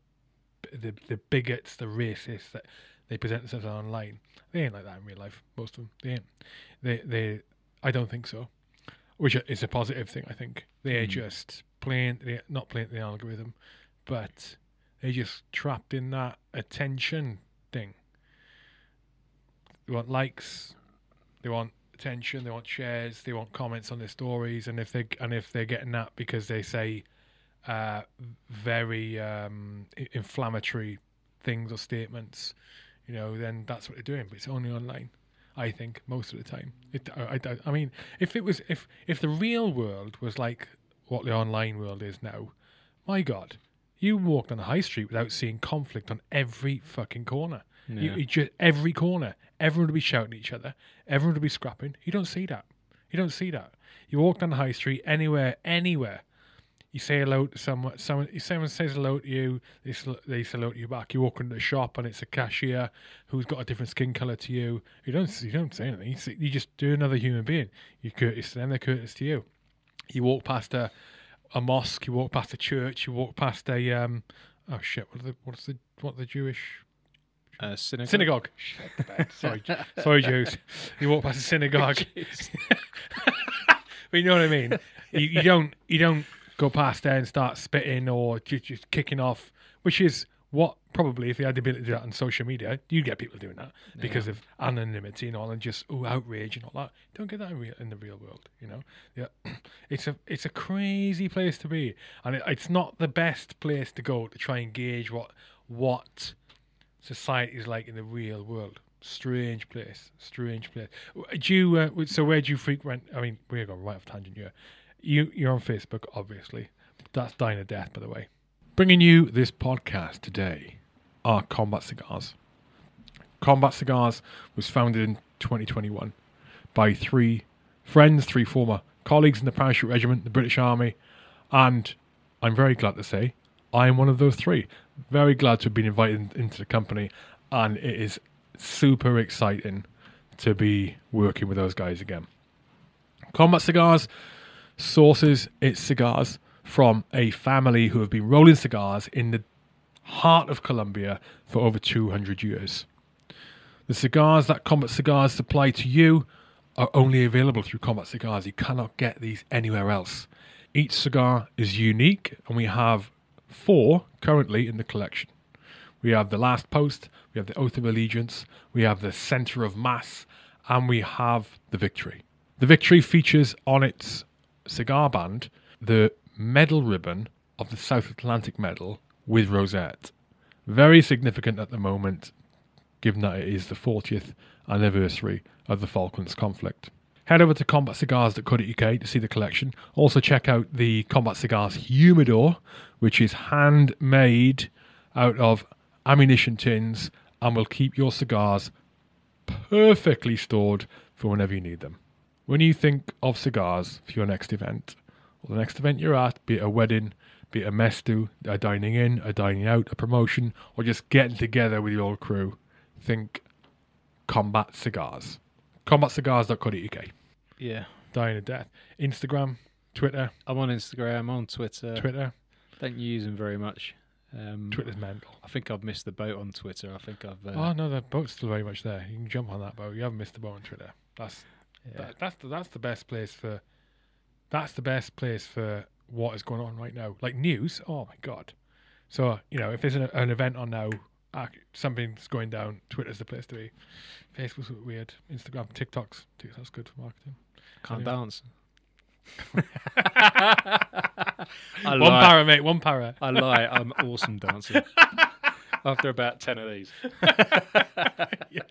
S1: the the bigots, the racists that they present themselves online. They ain't like that in real life. Most of them, they ain't. They they. I don't think so. Which is a positive thing. I think they're
S2: Mm.
S1: just playing. They're not playing the algorithm, but they're just trapped in that attention thing. They want likes. They want attention. They want shares. They want comments on their stories. And if they and if they're getting that because they say uh, very um, inflammatory things or statements, you know, then that's what they're doing. But it's only online. I think most of the time. It, I, I, I mean, if it was, if if the real world was like what the online world is now, my God, you walked on the high street without seeing conflict on every fucking corner. You,
S2: Yeah.
S1: you just every corner, everyone would be shouting at each other. Everyone would be scrapping. You don't see that. You don't see that. You walk down the high street anywhere, anywhere. You say hello to someone. Someone, someone says hello to you. They sal- they say hello to you back. You walk into the shop and it's a cashier who's got a different skin color to you. You don't you don't say anything. You, see, you just do another human being. You courteous to them. They're courteous to you. You walk past a a mosque. You walk past a church. You walk past a um. Oh shit! What are the what's the what are the Jewish
S2: Uh, synagogue.
S1: synagogue? Shit, the bed. Sorry, sorry, Jews. You walk past a synagogue. But you know what I mean. You, you don't you don't go past there and start spitting or just, just kicking off, which is what probably if they had the ability to do that on social media, you'd get people doing that because of anonymity and all, and just oh outrage and all that. Don't get that in, real, in the real world, you know. Yeah, it's a it's a crazy place to be, and it, it's not the best place to go to try and gauge what what society is like in the real world. Strange place, strange place. Do you? Uh, so where do you frequent? I mean, we're going right off tangent here. You you're on Facebook, obviously. That's dying of death, by the way. Bringing you this podcast today are Combat Cigars. Combat Cigars was founded in 2021 by three friends, three former colleagues in the Parachute Regiment, the British Army, and I'm very glad to say I am one of those three. Very glad to have been invited into the company, and it is super exciting to be working with those guys again. Combat Cigars sources its cigars from a family who have been rolling cigars in the heart of Colombia for over 200 years. The cigars that Combat Cigars supply to you are only available through Combat Cigars. You cannot get these anywhere else. Each cigar is unique, and we have four currently in the collection. We have the Last Post, we have the Oath of Allegiance, we have the Center of Mass, and we have the Victory. The Victory features on its cigar band the medal ribbon of the South Atlantic Medal with rosette. Very significant at the moment, given that it is the 40th anniversary of the Falklands conflict. Head over to combatcigars.co.uk to see the collection. Also, check out the Combat Cigars Humidor, which is handmade out of ammunition tins and will keep your cigars perfectly stored for whenever you need them. When you think of cigars for your next event, or the next event you're at, be it a wedding, be it a mess do, a dining in, a dining out, a promotion, or just getting together with your old crew, think Combat Cigars. CombatCigars.co.uk.
S2: Yeah.
S1: Dying of death. Instagram, Twitter,
S2: I'm on Instagram, on Twitter.
S1: Twitter.
S2: Don't use them very much. Um,
S1: Twitter's mental.
S2: I think I've missed the boat on Twitter. I think I've. Uh,
S1: Oh no, the boat's still very much there. You can jump on that boat. You haven't missed the boat on Twitter. That's
S2: yeah.
S1: that, that's the, that's the best place for. That's the best place for what is going on right now. Like news. Oh my god. So you know, if there's an, an event on now, uh, something's going down. Twitter's the place to be. Facebook's a bit weird. Instagram, TikToks. TikTok's good for marketing.
S2: Can't dance. I
S1: One
S2: lie.
S1: para, mate. One para.
S2: I lie. I'm awesome dancing. After about ten of these.
S1: yeah,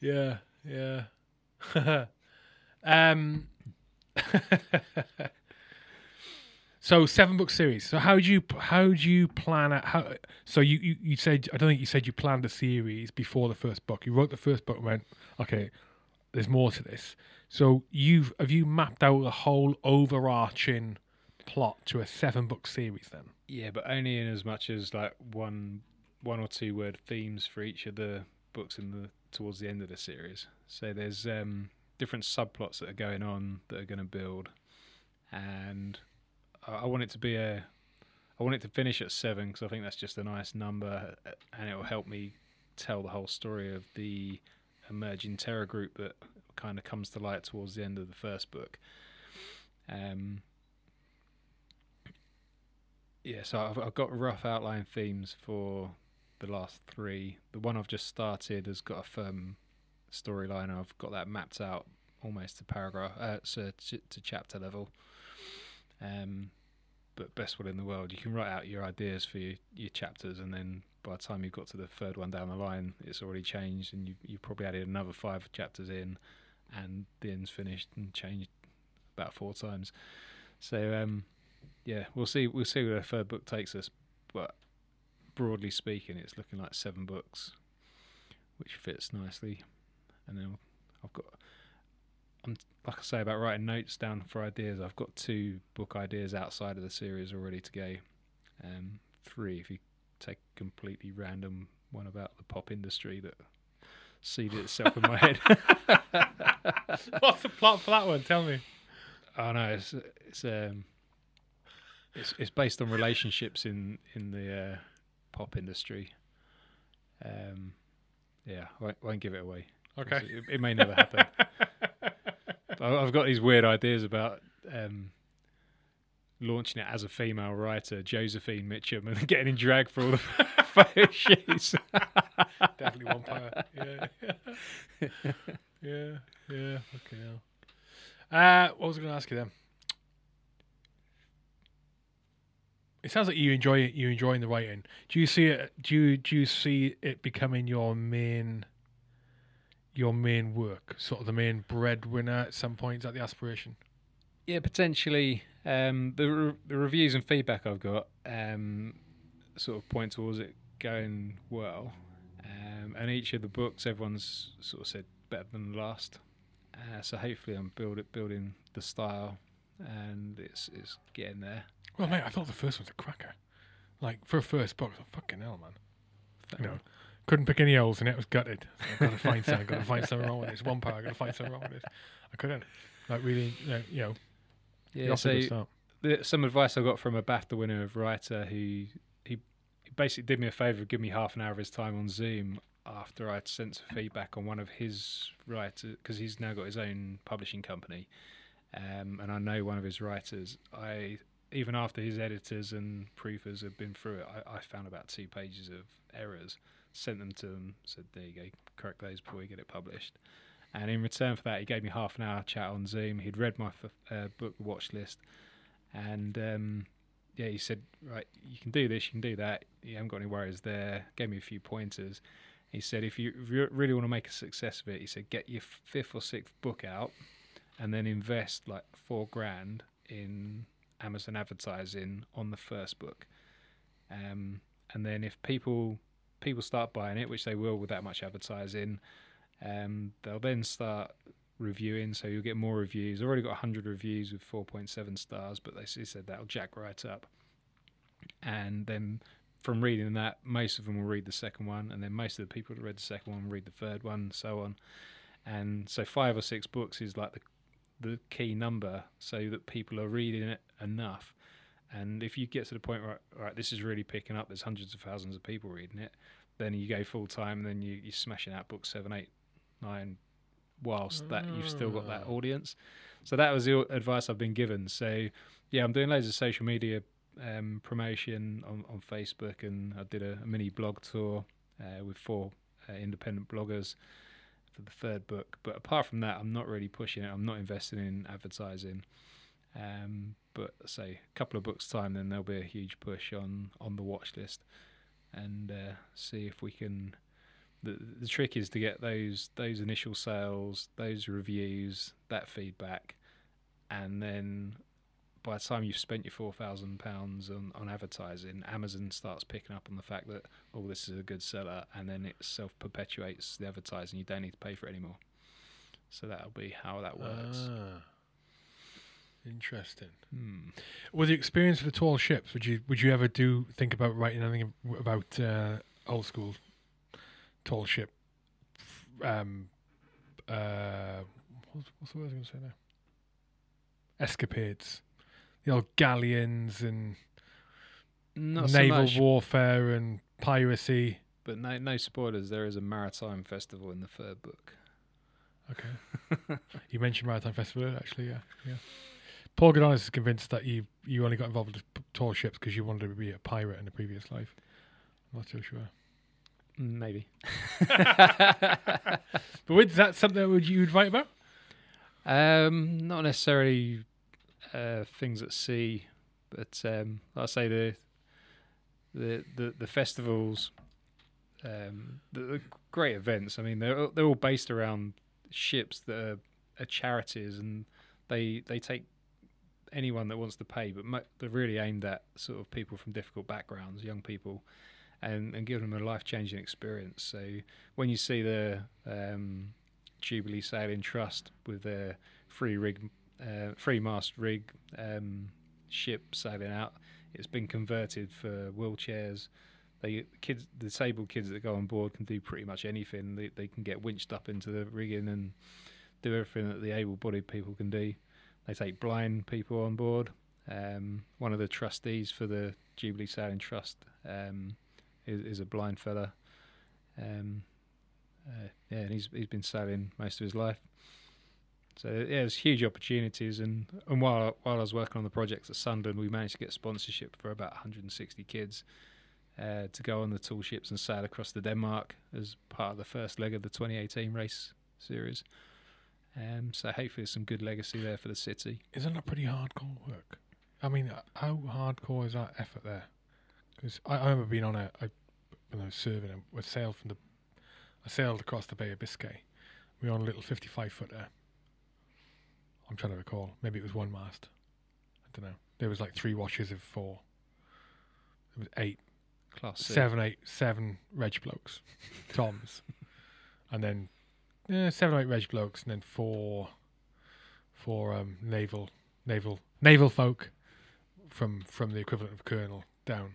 S1: yeah, yeah. um. so seven book series. So how do you how do you plan out how? So you, you you said I don't think you said you planned a series before the first book. You wrote the first book and went okay. there's more to this. So you've have you mapped out a whole overarching plot to a seven book series then?
S2: Yeah, but only in as much as like one one or two word themes for each of the books in the towards the end of the series. So there's um, different subplots that are going on that are going to build, and I, I want it to be a I want it to finish at seven because I think that's just a nice number, and it will help me tell the whole story of the emerging terror group that kind of comes to light towards the end of the first book. Um, yeah, so I've, I've got rough outline themes for the last three. The one I've just started has got a firm storyline. I've got that mapped out almost to paragraph, uh, so to, to chapter level. Um, but best will in the world, you can write out your ideas for your, your chapters, and then by the time you've got to the third one down the line, it's already changed, and you you probably added another five chapters in, and the end's finished and changed about four times. So um, yeah, we'll see. We'll see where the third book takes us, but broadly speaking, it's looking like seven books, which fits nicely. And then I've got, I'm like I say about writing notes down for ideas. I've got two book ideas outside of the series already to go. Um, three if you take a completely random one about the pop industry that seeded itself in my head.
S1: What's the plot for that one? Tell me.
S2: Oh no, it's it's um it's it's based on relationships in in the uh, pop industry. Um, yeah, I won't, won't give it away.
S1: Okay.
S2: it, it may never happen. I've got these weird ideas about um, launching it as a female writer, Josephine Mitchum, and getting in drag for all the photo shoots.
S1: Definitely one para. Yeah. yeah. Yeah. Okay. Uh, what was I going to ask you then? It sounds like you enjoy it. You enjoying the writing. Do you see it? Do you do you see it becoming your main, your main work, sort of the main breadwinner at some point? Is that the aspiration?
S2: Yeah, potentially. Um, the re- the reviews and feedback I've got um, sort of point towards it going well, um, and each of the books, everyone's sort of said better than the last. Uh, so hopefully, I'm build building the style, and it's it's getting there.
S1: Well, mate, I thought the first one's a cracker. Like for a first book, I thought, fucking hell, man. You know, couldn't pick any holes in it. Was gutted. I've got to find something. got to find something wrong with this. One part. I've got to find something wrong with this. I couldn't. Like really, you know, you know
S2: yeah. So the, some advice I got from a BAFTA winner of writer who he, he basically did me a favour, give me half an hour of his time on Zoom after I'd sent some feedback on one of his writers because he's now got his own publishing company, um, and I know one of his writers. I even after his editors and proofers had been through it, I, I found about two pages of errors. Sent them to them, said there you go, correct those before you get it published. And in return for that, he gave me half an hour chat on Zoom. He'd read my f- uh, book watch list, and um, yeah, he said, right, you can do this, you can do that. You haven't got any worries there. Gave me a few pointers. He said, if you, really want to make a success of it, he said, get your fifth or sixth book out, and then invest like four grand in Amazon advertising on the first book. Um, and then if people people start buying it, which they will with that much advertising, um, they'll then start reviewing. So you'll get more reviews. I've already got 100 reviews with 4.7 stars, but they said that'll jack right up. And then from reading that, most of them will read the second one, and then most of the people that read the second one will read the third one, and so on. And so five or six books is like the the key number, so that people are reading it enough. And if you get to the point where right, this is really picking up, there's hundreds of thousands of people reading it, then you go full time, and then you, you're smashing out books seven, eight, nine, whilst that you've still got that
S1: Ah.
S2: audience. So that was the advice I've been given. So yeah, I'm doing loads of social media um, promotion on, on Facebook, and I did a, a mini blog tour uh, with four uh, independent bloggers for the third book. But apart from that, I'm not really pushing it. I'm not investing in advertising. Um, but say a couple of books time, then there'll be a huge push on on the watch list, and uh, see if we can. The, the trick is to get those those initial sales, those reviews, that feedback, and then by the time you've spent your four thousand pounds on on advertising, Amazon starts picking up on the fact that oh this is a good seller, and then it self perpetuates the advertising. You don't need to pay for it anymore. So that'll be how that works.
S1: Ah, interesting.
S2: Hmm.
S1: With the experience with the tall ships, would you would you ever do think about writing anything about uh, old school tall ship? Um, uh, what's, what's the word I was going to say now? Escapades, the old galleons and
S2: Not so
S1: naval
S2: much,
S1: warfare and piracy.
S2: but no, no spoilers. There is a maritime festival in the third book.
S1: Okay, you mentioned Maritime Festival actually. Yeah, yeah. Paul Godonis is convinced that you you only got involved with tall ships because you wanted to be a pirate in a previous life. I'm not so sure.
S2: Mm, Maybe.
S1: But is that something that would you would write about?
S2: Um, not necessarily uh, things at sea, but um, like I say the the the, the festivals, um, the, the great events. I mean, they're they're all based around ships that are, are charities, and they they take anyone that wants to pay, but mo- they're really aimed at sort of people from difficult backgrounds, young people. And, and give them a life changing experience. So when you see the um, Jubilee Sailing Trust with their free rig, uh, free mast rig um, ship sailing out. It's been converted for wheelchairs. They kids, the disabled kids that go on board can do pretty much anything. They they can get winched up into the rigging and do everything that the able-bodied people can do. They take blind people on board. Um, one of the trustees for the Jubilee Sailing Trust um, is, is a blind fella. Um, uh, yeah, and he's he's been sailing most of his life. So yeah, there's huge opportunities, and and while while I was working on the projects at Sunderland, we managed to get sponsorship for about 160 kids uh, to go on the tall ships and sail across to Denmark as part of the first leg of the 2018 race series. Um, so hopefully, there's some good legacy there for the city.
S1: Isn't that pretty hardcore work? I mean, uh, how hardcore is that effort there? Because I, I remember being on a, I, when I was serving, I sailed from the, I sailed across the Bay of Biscay. We were on a little 55 footer. I'm trying to recall. Maybe it was one mast. I don't know. There was like three washes of four. There was eight,
S2: Class C.
S1: seven, eight, seven reg blokes, Toms, and then yeah, seven or eight reg blokes, and then four, four um, naval, naval, naval folk from from the equivalent of colonel down,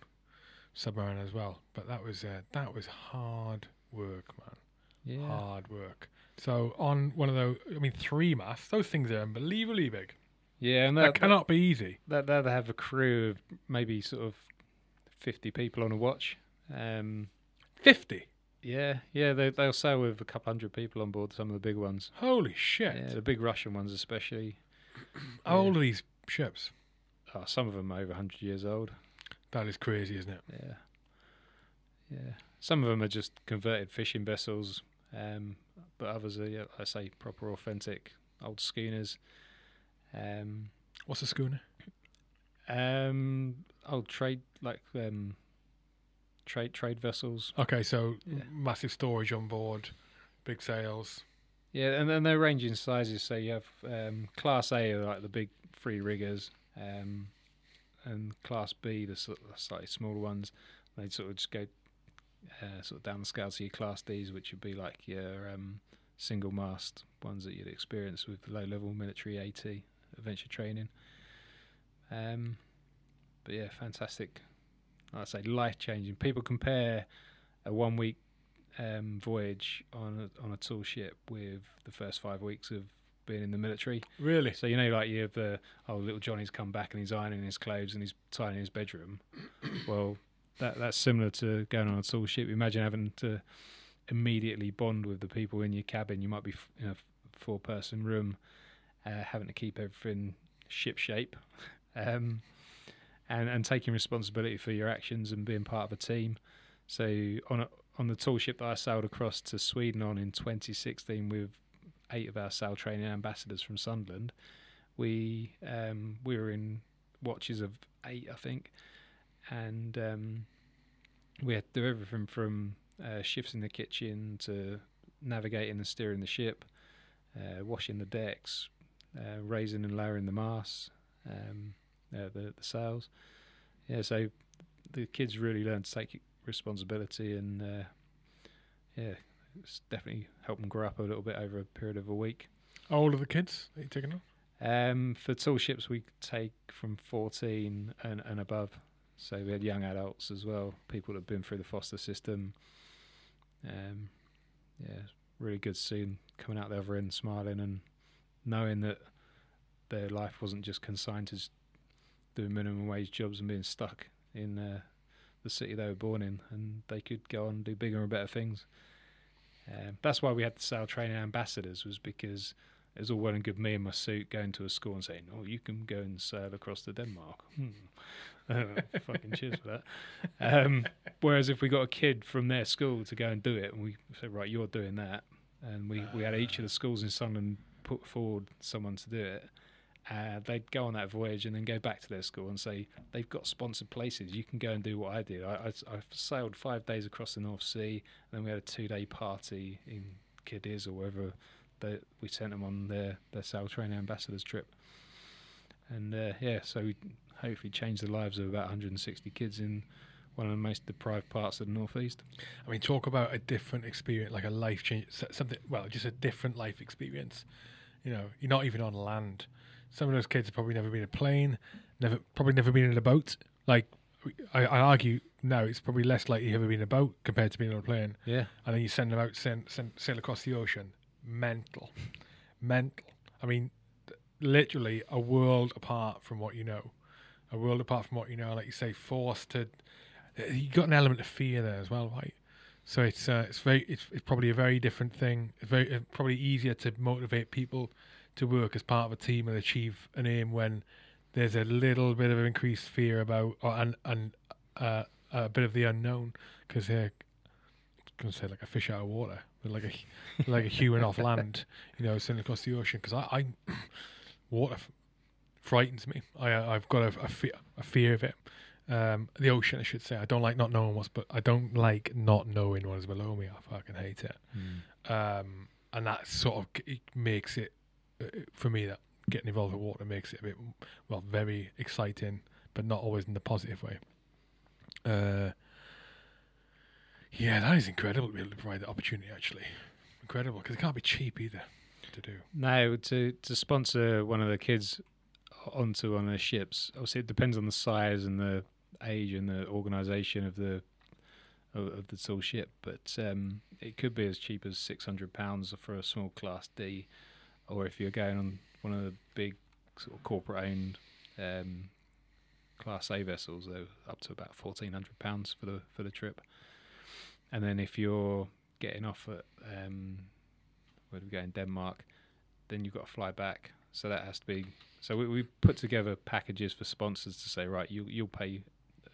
S1: submarine as well. But that was uh, that was hard work, man,
S2: Yeah.
S1: hard work. So on one of those, I mean, three masts. Those things are unbelievably big.
S2: Yeah, and
S1: That,
S2: that,
S1: cannot be easy.
S2: that that they have a crew of maybe sort of 50 people on a watch. Um,
S1: Fifty.
S2: yeah, yeah, they they'll sail with a couple hundred people on board. Some of the big ones.
S1: Holy shit!
S2: Yeah, the big Russian ones especially.
S1: How old are these ships?
S2: Oh, some of them are over 100 years old.
S1: That is crazy, isn't it?
S2: Yeah. Yeah. Some of them are just converted fishing vessels, um, but others are, yeah, I say, proper authentic old schooners. Um,
S1: What's a schooner?
S2: um, old trade, like um, trade trade vessels.
S1: Okay, so
S2: Yeah.
S1: massive storage on board, big sails.
S2: Yeah, and then they're ranging sizes. So you have um, Class A, like the big free riggers, um, and Class B, the sort of slightly smaller ones. They sort of just go uh, sort of down the scale to your Class Ds, which would be like your um, single mast ones that you'd experience with low level military AT adventure training. Um, but yeah, fantastic. Like I say life changing. People compare a one week um, voyage on a, on a tall ship with the first five weeks of being in the military.
S1: Really?
S2: So you know, like you have the oh, little Johnny's come back and he's ironing his clothes and he's tidying his bedroom. well, that that's similar to going on a tall ship. Imagine having to immediately bond with the people in your cabin. You might be in a four person room, uh, having to keep everything ship shape. Um, and, and taking responsibility for your actions and being part of a team. So on a, on the tall ship that I sailed across to Sweden on in 2016 with eight of our sail training ambassadors from Sunderland, we um, we were in watches of eight, I think, and um, we had to do everything from uh, shifts in the kitchen to navigating and steering the ship, uh, washing the decks, uh, raising and lowering the masts, um, uh, the the sails. Yeah, so the kids really learned to take responsibility and uh, yeah, it's definitely helped them grow up a little bit over a period of a week.
S1: How old are the kids that you're taking on?
S2: Um, for tall ships, we take from 14 and, and above. So we had young adults as well, people that have been through the foster system. Um, yeah, really good them coming out the other end smiling and knowing that their life wasn't just consigned to doing minimum wage jobs and being stuck in uh, the city they were born in, and they could go on and do bigger and better things. Um, that's why we had the sail training ambassadors, was because it was all well and good me in my suit going to a school and saying, "Oh, you can go and sail across to Denmark." Hmm. Oh, fucking cheers for that. Um, whereas if we got a kid from their school to go and do it, and we said, "Right, you're doing that," and we, we had each of the schools in Sunderland put forward someone to do it, uh, they'd go on that voyage and then go back to their school and say, "They've got sponsored places. You can go and do what I did. I, I, I sailed five days across the North Sea, and then we had a two-day party in Cadiz or wherever." They, we sent them on their their training ambassadors trip, and uh, yeah, so we hopefully changed the lives of about 160 kids in one of the most deprived parts of the northeast.
S1: I mean, talk about a different experience, like a life change, something. Well, just a different life experience. You know, you're not even on land. Some of those kids have probably never been in a plane, never probably never been in a boat. Like, I, I argue now it's probably less likely you've ever been in a boat compared to being on a plane.
S2: Yeah,
S1: And then you send them out, send, send sail across the ocean. Mental, mental. I mean, literally a world apart from what you know. A world apart from what you know, like you say, forced to. You got an element of fear there as well, right? So it's uh, it's very it's, it's probably a very different thing. It's very it's probably easier to motivate people to work as part of a team and achieve an aim when there's a little bit of increased fear about or and and uh, a bit of the unknown because they're going to say like a fish out of water, but like a like a human off land, you know, sailing across the ocean. Because I, I water f- frightens me. I I've got a, a fear a fear of it. Um, the ocean, I should say. I don't like not knowing what's, but I don't like not knowing what is below me. I fucking hate it. Um, and that sort of it makes it uh, for me that getting involved with water makes it a bit well very exciting, but not always in the positive way. Uh, yeah, that is incredible to be able to provide the opportunity. Actually, incredible because it can't be cheap either to do.
S2: No, to to sponsor one of the kids onto one of the ships, obviously it depends on the size and the age and the organisation of the of, of the tall ship, but um, it could be as cheap as six hundred pounds for a small class D, or if you're going on one of the big sort of corporate owned um, class A vessels, they're up to about fourteen hundred pounds for the for the trip. And then if you're getting off at um, where do we go in Denmark, then you've got to fly back. So that has to be. So we, we put together packages for sponsors to say, right, you you'll pay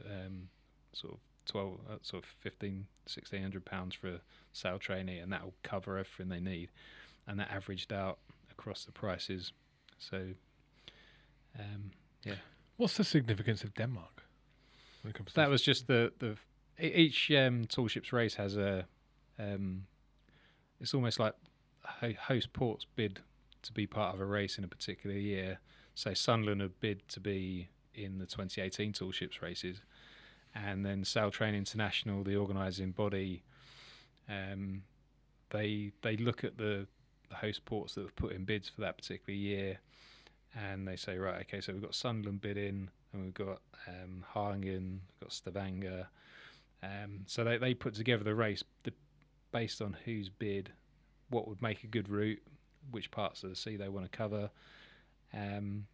S2: um, sort of twelve, uh, sort of 15, 1600 pounds for a sail trainee, and that will cover everything they need, and that averaged out across the prices. So, um, yeah.
S1: What's the significance of Denmark when it comes
S2: that was just the the each um, tall ships race has a um, it's almost like ho- host ports bid to be part of a race in a particular year. So Sunderland have bid to be in the 2018 tall ships races, and then Sail Training International, the organising body, um, they they look at the, the host ports that have put in bids for that particular year, and they say right, okay, so we've got Sunderland bid in, and we've got um, Harlingen, we've got Stavanger. Um, so they, they put together the race the, based on whose bid, what would make a good route, which parts of the sea they want to cover, um,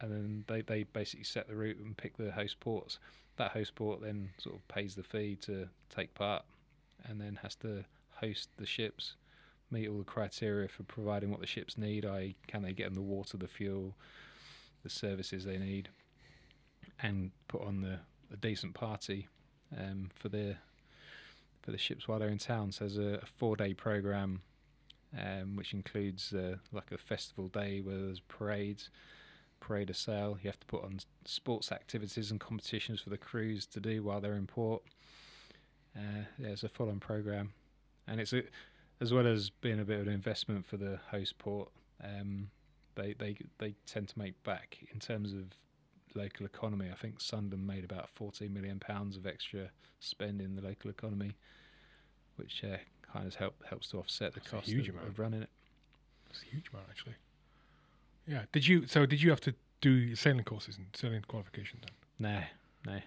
S2: and then they, they basically set the route and pick the host ports. That host port then sort of pays the fee to take part, and then has to host the ships, meet all the criteria for providing what the ships need. I can they get them the water, the fuel, the services they need, and put on the a decent party um, for the for the ships while they're in town. So there's a, a four day program, um, which includes uh, like a festival day where there's parades, parade of sail. You have to put on sports activities and competitions for the crews to do while they're in port. Uh, it's a full on program, and it's a, as well as being a bit of an investment for the host port. Um, they they they tend to make back in terms of local economy. I think Sunderland made about 14 million pounds of extra spend in the local economy, which uh, kind of help helps to offset the
S1: That's a
S2: cost
S1: huge
S2: of,
S1: amount.
S2: of running it.
S1: It's a huge, amount, Actually. Yeah. Did you? So did you have to do sailing courses and sailing qualifications? Then?
S2: No, no.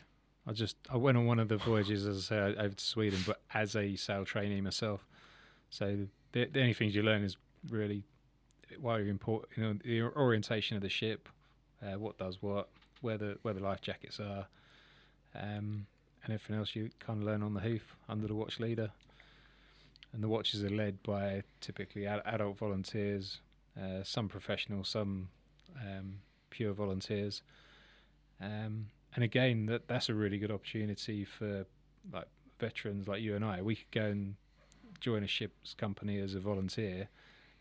S2: I just I went on one of the voyages, as I say, over to Sweden, but as a sail trainee myself. So the, the only things you learn is really why you're important, you know, the orientation of the ship, uh, what does what, where the where the life jackets are, um, and everything else you kind of learn on the hoof under the watch leader. And the watches are led by typically ad- adult volunteers, uh, some professional, some um, pure volunteers. Um, and again, that that's a really good opportunity for like veterans like you and I. We could go and join a ship's company as a volunteer,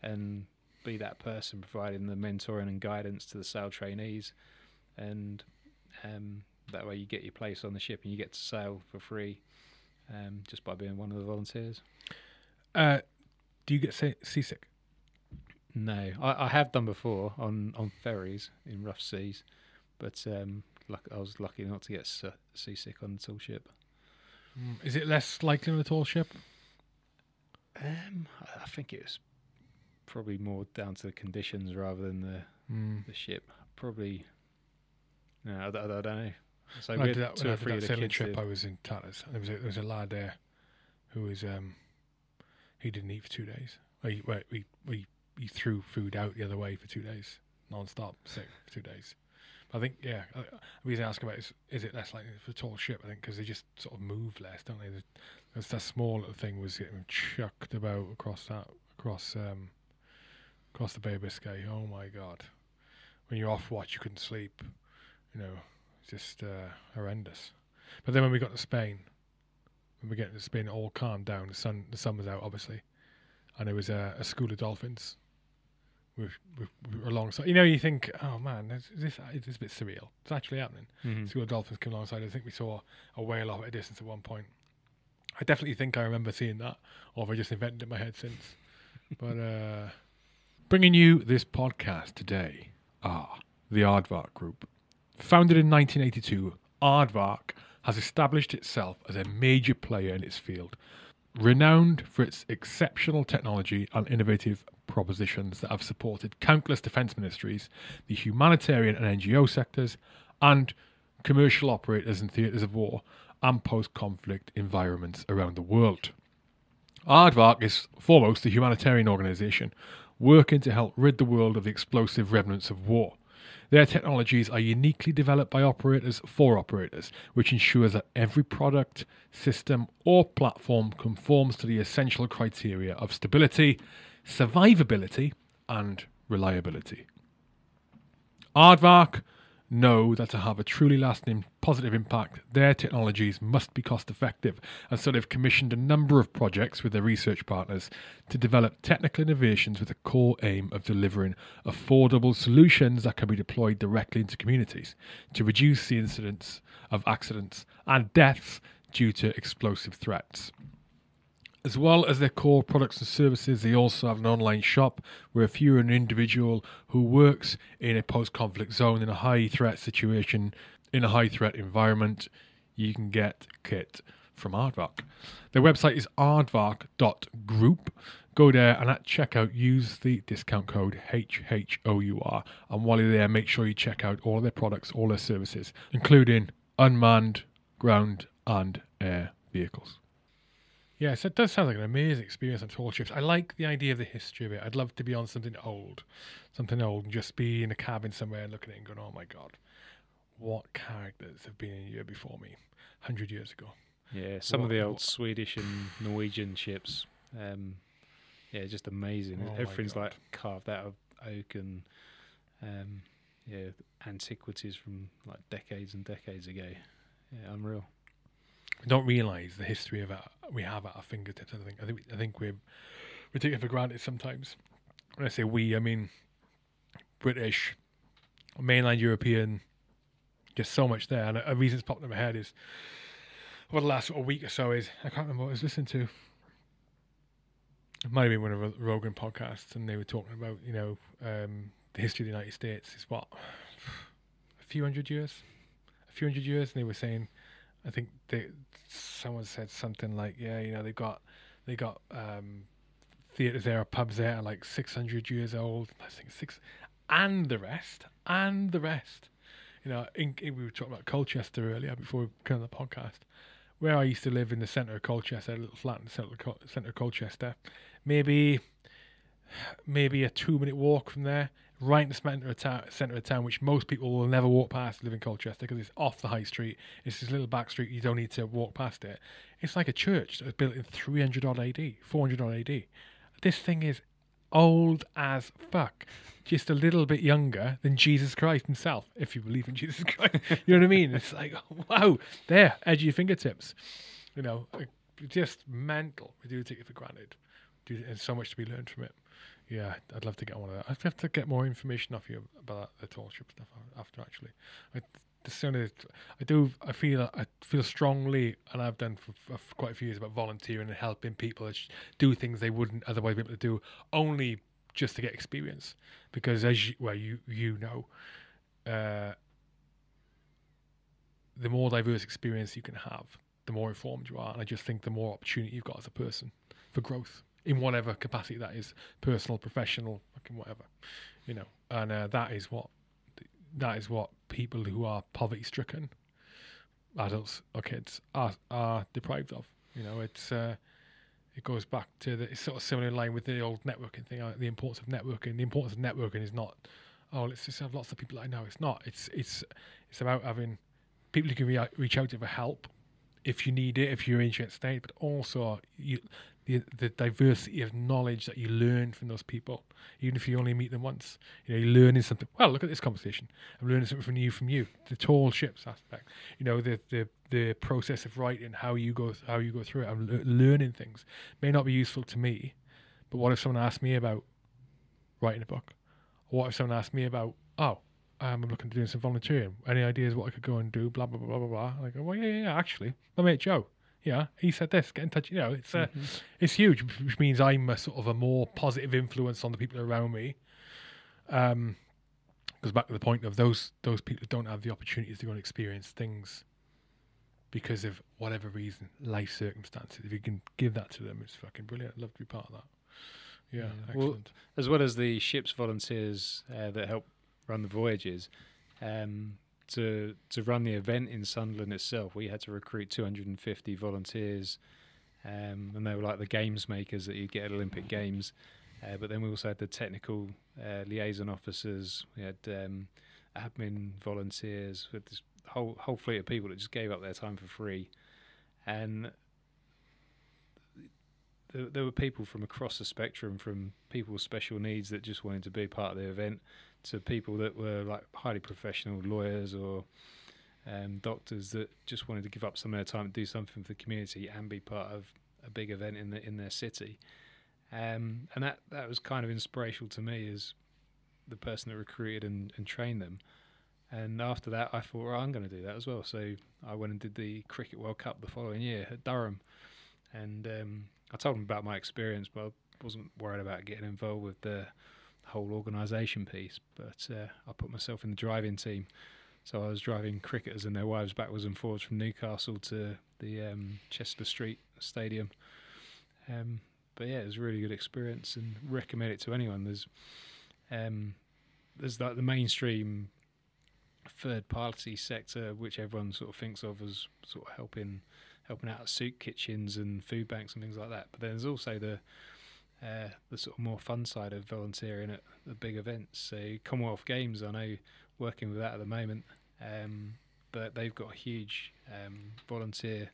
S2: and be that person providing the mentoring and guidance to the sail trainees, and um, that way you get your place on the ship and you get to sail for free, um, just by being one of the volunteers.
S1: Uh, do you get sea- seasick?
S2: No, I, I have done before on, on ferries in rough seas, but um, luck, I was lucky not to get se- seasick on the tall ship.
S1: Mm, Is it less likely on a tall ship?
S2: Um, I I think it was probably more down to the conditions rather than the,
S1: Mm.
S2: the ship. Probably, no, I, I- I don't know. So
S1: When
S2: we
S1: I did that,
S2: two
S1: when I did
S2: three
S1: that
S2: the
S1: sailing trip,
S2: who-
S1: I was in Tatters. And there was a, there was a lad there who was um, he didn't eat for two days. He, well, he, he, he threw food out the other way for two days, non-stop, sick for two days. I think, yeah, the reason I ask about it is, is it less likely for a tall ship? I think because they just sort of move less, don't they? The- that small little thing was getting chucked about across that, across, um, across the Bay of Biscay. Oh my God! When you're off watch, you couldn't sleep. You know, it's just uh, horrendous. But then when we got to Spain, when we get to Spain, it all calmed down. The sun, the sun was out, obviously, and there was a, a school of dolphins. With, with, with alongside, you know, you think, oh man, is this is this a bit surreal? It's actually happening.
S2: Mhm.
S1: School of dolphins came alongside. I think we saw a whale off at a distance at one point. I definitely think I remember seeing that, or have I just invented it in my head since? but uh, bringing you this podcast today are the Aardvark Group. Founded in 1982, Aardvark has established itself as a major player in its field, renowned for its exceptional technology and innovative propositions that have supported countless defence ministries, the humanitarian and NGO sectors, and commercial operators in theatres of war and post conflict environments around the world. Aardvark is foremost a humanitarian organisation working to help rid the world of the explosive remnants of war. Their technologies are uniquely developed by operators for operators, which ensures that every product, system, or platform conforms to the essential criteria of stability, survivability, and reliability. Aardvark know that to have a truly lasting positive impact, their technologies must be cost effective, and so they've commissioned a number of projects with their research partners to develop technical innovations with a core aim of delivering affordable solutions that can be deployed directly into communities to reduce the incidence of accidents and deaths due to explosive threats. As well as their core products and services, they also have an online shop where if you're an individual who works in a post conflict zone in a high threat situation, in a high threat environment, you can get kit from Aardvark. Their website is aardvark.group. Go there and at checkout use the discount code HHOUR. And while you're there, make sure you check out all their products, all their services, including unmanned, ground, and air vehicles. Yes, it does sound like an amazing experience on tall ships. I like the idea of the history of it. I'd love to be on something old, something old, and just be in a cabin somewhere and looking at it and going, "Oh my god, what characters have been in here before me, hundred years ago?"
S2: Yeah, some of the old
S1: what-
S2: Swedish and Norwegian ships. Um, yeah, just amazing.
S1: Oh
S2: Everything's like carved out of oak and um, yeah, antiquities from like decades and decades ago. Yeah, unreal.
S1: We don't realise the history of it we have at our fingertips. I think. I think. I think we're we take it for granted sometimes. When I say we, I mean British, mainland European. Just so much there, and a, a reason it's popped in my head is over the last sort of week or so is I can't remember what I was listening to. It might have been one of the Rogan podcasts, and they were talking about you know um, the history of the United States is what a few hundred years, a few hundred years, and they were saying, I think they someone said something like, yeah, you know they got they got um, theatres there pubs there are like 600 years old. I think six, and the rest, and the rest. You know, in, in- we were talking about Colchester earlier before we came on the podcast. Where I used to live in the centre of Colchester, a little flat in the centre of, Col- centre of Colchester, maybe maybe a two minute walk from there, right in the centre of town, centre of town, which most people will never walk past. Live in Colchester because it's off the high street. It's this little back street. You don't need to walk past it. It's like a church that was built in 300 odd AD, 400 odd AD. This thing is old as fuck. Just a little bit younger than Jesus Christ himself, if you believe in Jesus Christ. you know what I mean? It's like, wow, there, edge of your fingertips. You know, just mental. We do take it for granted. There's so much to be learned from it. Yeah, I'd love to get one of that. I'd have to get more information off you about the tall ship stuff after. Actually, I, the sooner I do, I feel I feel strongly, and I've done for, for quite a few years about volunteering and helping people that do things they wouldn't otherwise be able to do, only just to get experience. Because as you, well, you you know, uh, the more diverse experience you can have, the more informed you are, and I just think the more opportunity you've got as a person for growth in whatever capacity that is, personal, professional, fucking whatever, you know. And uh, that is what that is what people who are poverty stricken, adults or kids, are are deprived of. You know, it's uh, it goes back to the it's sort of similar in line with the old networking thing. Uh, the importance of networking. The importance of networking is not oh let's just have lots of people I know. It's not. It's it's it's about having people you can re- reach out to for help if you need it, if you're in a state, but also you, the the diversity of knowledge that you learn from those people, even if you only meet them once. You know, you're learning something. Well, look at this conversation. I'm learning something from you, from you. The tall ships aspect. You know, the the the process of writing, how you go how you go through it. I'm le- learning things. May not be useful to me, but what if someone asked me about writing a book? Or what if someone asked me about oh. Um, I'm looking to do some volunteering. Any ideas what I could go and do? Blah blah blah blah blah. go, well, yeah, yeah, yeah. Actually, my mate Joe, yeah, he said this. Get in touch. You know, it's uh, it's huge, which means I'm a sort of a more positive influence on the people around me. Um, goes back to the point of those those people don't have the opportunities to go and experience things because of whatever reason, life circumstances. If you can give that to them, it's fucking brilliant. I'd love to be part of that. Yeah,
S2: Yeah. Well,
S1: excellent.
S2: as well as the ship's volunteers uh, that help run the voyages. Um, to to run the event in Sunderland itself, we had to recruit 250 volunteers, um, and they were like the games makers that you get at Olympic Games. Uh, but then we also had the technical uh, liaison officers. We had um, admin volunteers. With this whole whole fleet of people that just gave up their time for free, and there, there were people from across the spectrum, from people with special needs that just wanted to be part of the event, to people that were like highly professional lawyers or um, doctors that just wanted to give up some of their time to do something for the community and be part of a big event in the in their city. Um, and that that was kind of inspirational to me as the person that recruited and, and trained them. And after that, I thought, well, I'm going to do that as well. So I went and did the Cricket World Cup the following year at Durham. And um, I told them about my experience, but I wasn't worried about getting involved with the whole organisation piece. But uh, I put myself in the driving team. So I was driving cricketers and their wives backwards and forwards from Newcastle to the um, Chester Street Stadium. Um, but yeah, it was a really good experience and recommend it to anyone. There's um, there's like the mainstream third party sector, which everyone sort of thinks of as sort of helping helping out at soup kitchens and food banks and things like that. But then there's also the uh, the sort of more fun side of volunteering at the big events. So Commonwealth Games, I know working with that at the moment, um, but they've got a huge um, volunteer